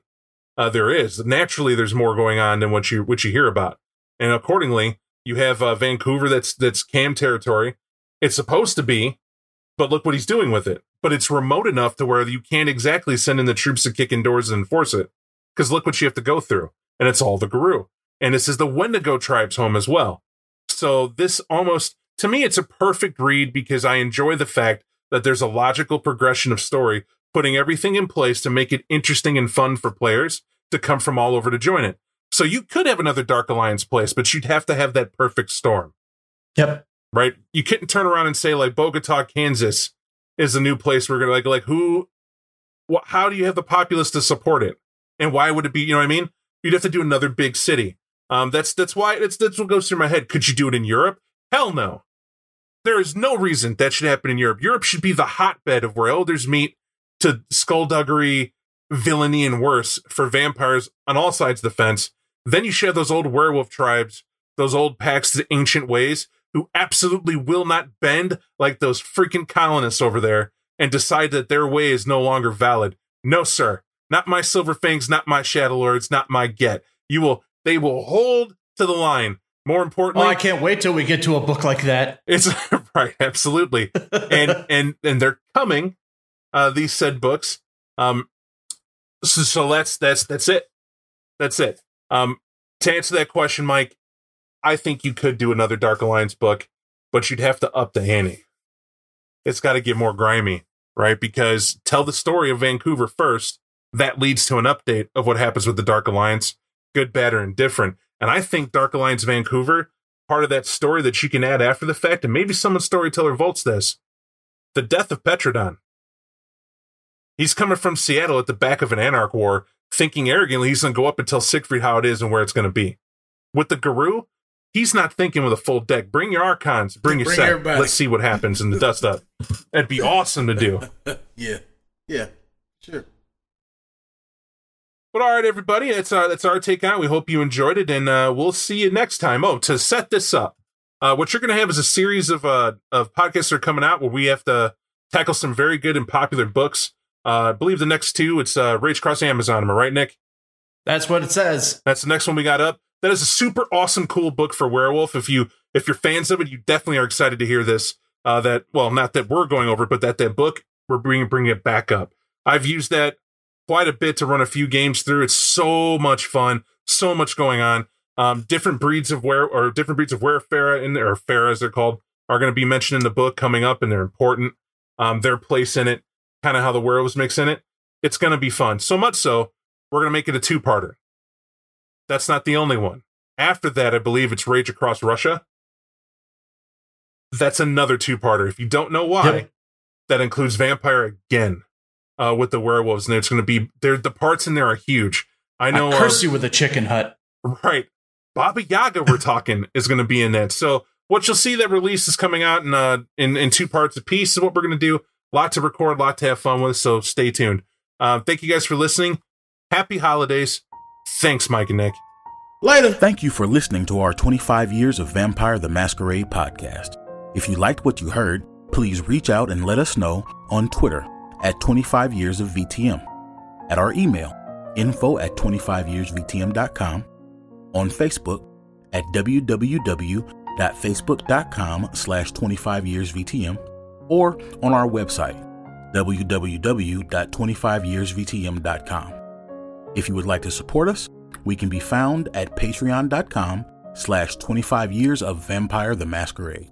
uh, there is. Naturally, there's more going on than what you what you hear about, and accordingly, you have uh, Vancouver that's that's Cam territory. It's supposed to be, but look what he's doing with it. But it's remote enough to where you can't exactly send in the troops to kick in doors and enforce it. Because look what you have to go through. And it's all the Garou. And this is the Wendigo tribe's home as well. So this almost, to me, it's a perfect read because I enjoy the fact that there's a logical progression of story, putting everything in place to make it interesting and fun for players to come from all over to join it. So you could have another Dark Alliance place, but you'd have to have that perfect storm Yep. right? You couldn't turn around and say like Bogota, Kansas is a new place we're gonna like like who what how do you have the populace to support it? And why would it be, you know what I mean? You'd have to do another big city. Um that's that's why that's that's what goes through my head. Could you do it in Europe? Hell no. There is no reason that should happen in Europe. Europe should be the hotbed of where elders meet to skullduggery, villainy, and worse for vampires on all sides of the fence. Then you share those old werewolf tribes, those old packs of ancient ways who absolutely will not bend like those freaking colonists over there and decide that their way is no longer valid. No, sir. Not my silver fangs, not my shadow lords, not my get. You will they will hold to the line. More Oh, importantly, I can't wait till we get to a book like that. it's right, absolutely. And and and they're coming, uh, these said books. Um so, so that's that's that's it. That's it. Um to answer that question, Mike, I think you could do another Dark Alliance book, but you'd have to up the ante. It's got to get more grimy, right? Because tell the story of Vancouver first. That leads to an update of what happens with the Dark Alliance, good, bad, or indifferent. And I think Dark Alliance Vancouver, part of that story that you can add after the fact, and maybe someone storyteller votes this the death of Petrodon. He's coming from Seattle at the back of an Anarch war, thinking arrogantly he's going to go up and tell Siegfried how it is and where it's going to be. With the Garou, he's not thinking with a full deck. Bring your Archons, bring your Bring set. everybody. Let's see what happens in the dust up. That'd be awesome to do. yeah, yeah, sure. But all right, everybody, that's our that's our take on it. We hope you enjoyed it, and uh, we'll see you next time. Oh, to set this up, uh, what you're going to have is a series of uh, of podcasts that are coming out where we have to tackle some very good and popular books. Uh, I believe the next two it's uh, Rage Cross Amazon. Am I right, Nick? That's what it says. That's the next one we got up. That is a super awesome, cool book for werewolf. If you if you're fans of it, you definitely are excited to hear this. Uh, that well, not that we're going over, it, but that that book we're bringing bringing it back up. I've used that quite a bit to run a few games through. It's so much fun, so much going on. Um, different breeds of were or different breeds of werefera in there, or fera as they're called, are going to be mentioned in the book coming up, and they're important. Um, their place in it, kind of how the werewolves mix in it. It's going to be fun. So much so, we're going to make it a two-parter. That's not the only one. After that, I believe it's Rage Across Russia. That's another two-parter. If you don't know why, Yep. that includes Vampire again. uh, with the werewolves, and it's going to be there. The parts in there are huge. I know. I curse uh, you with a chicken hut. Right. Baba Yaga, we're talking, is going to be in that. So what you'll see that release is coming out in uh in, in two parts a piece is what we're going to do. Lot to record, lot to have fun with. So stay tuned. Uh, thank you guys for listening. Happy holidays. Thanks, Mike and Nick. Later. Thank you for listening to our 25 years of Vampire the Masquerade podcast. If you liked what you heard, please reach out and let us know on Twitter at 25 years of VTM, at our email info at 25yearsvtm.com, on Facebook at www.facebook.com slash 25yearsvtm, or on our website www.25yearsvtm.com. If you would like to support us, we can be found at patreon.com slash 25 years of vampire the masquerade.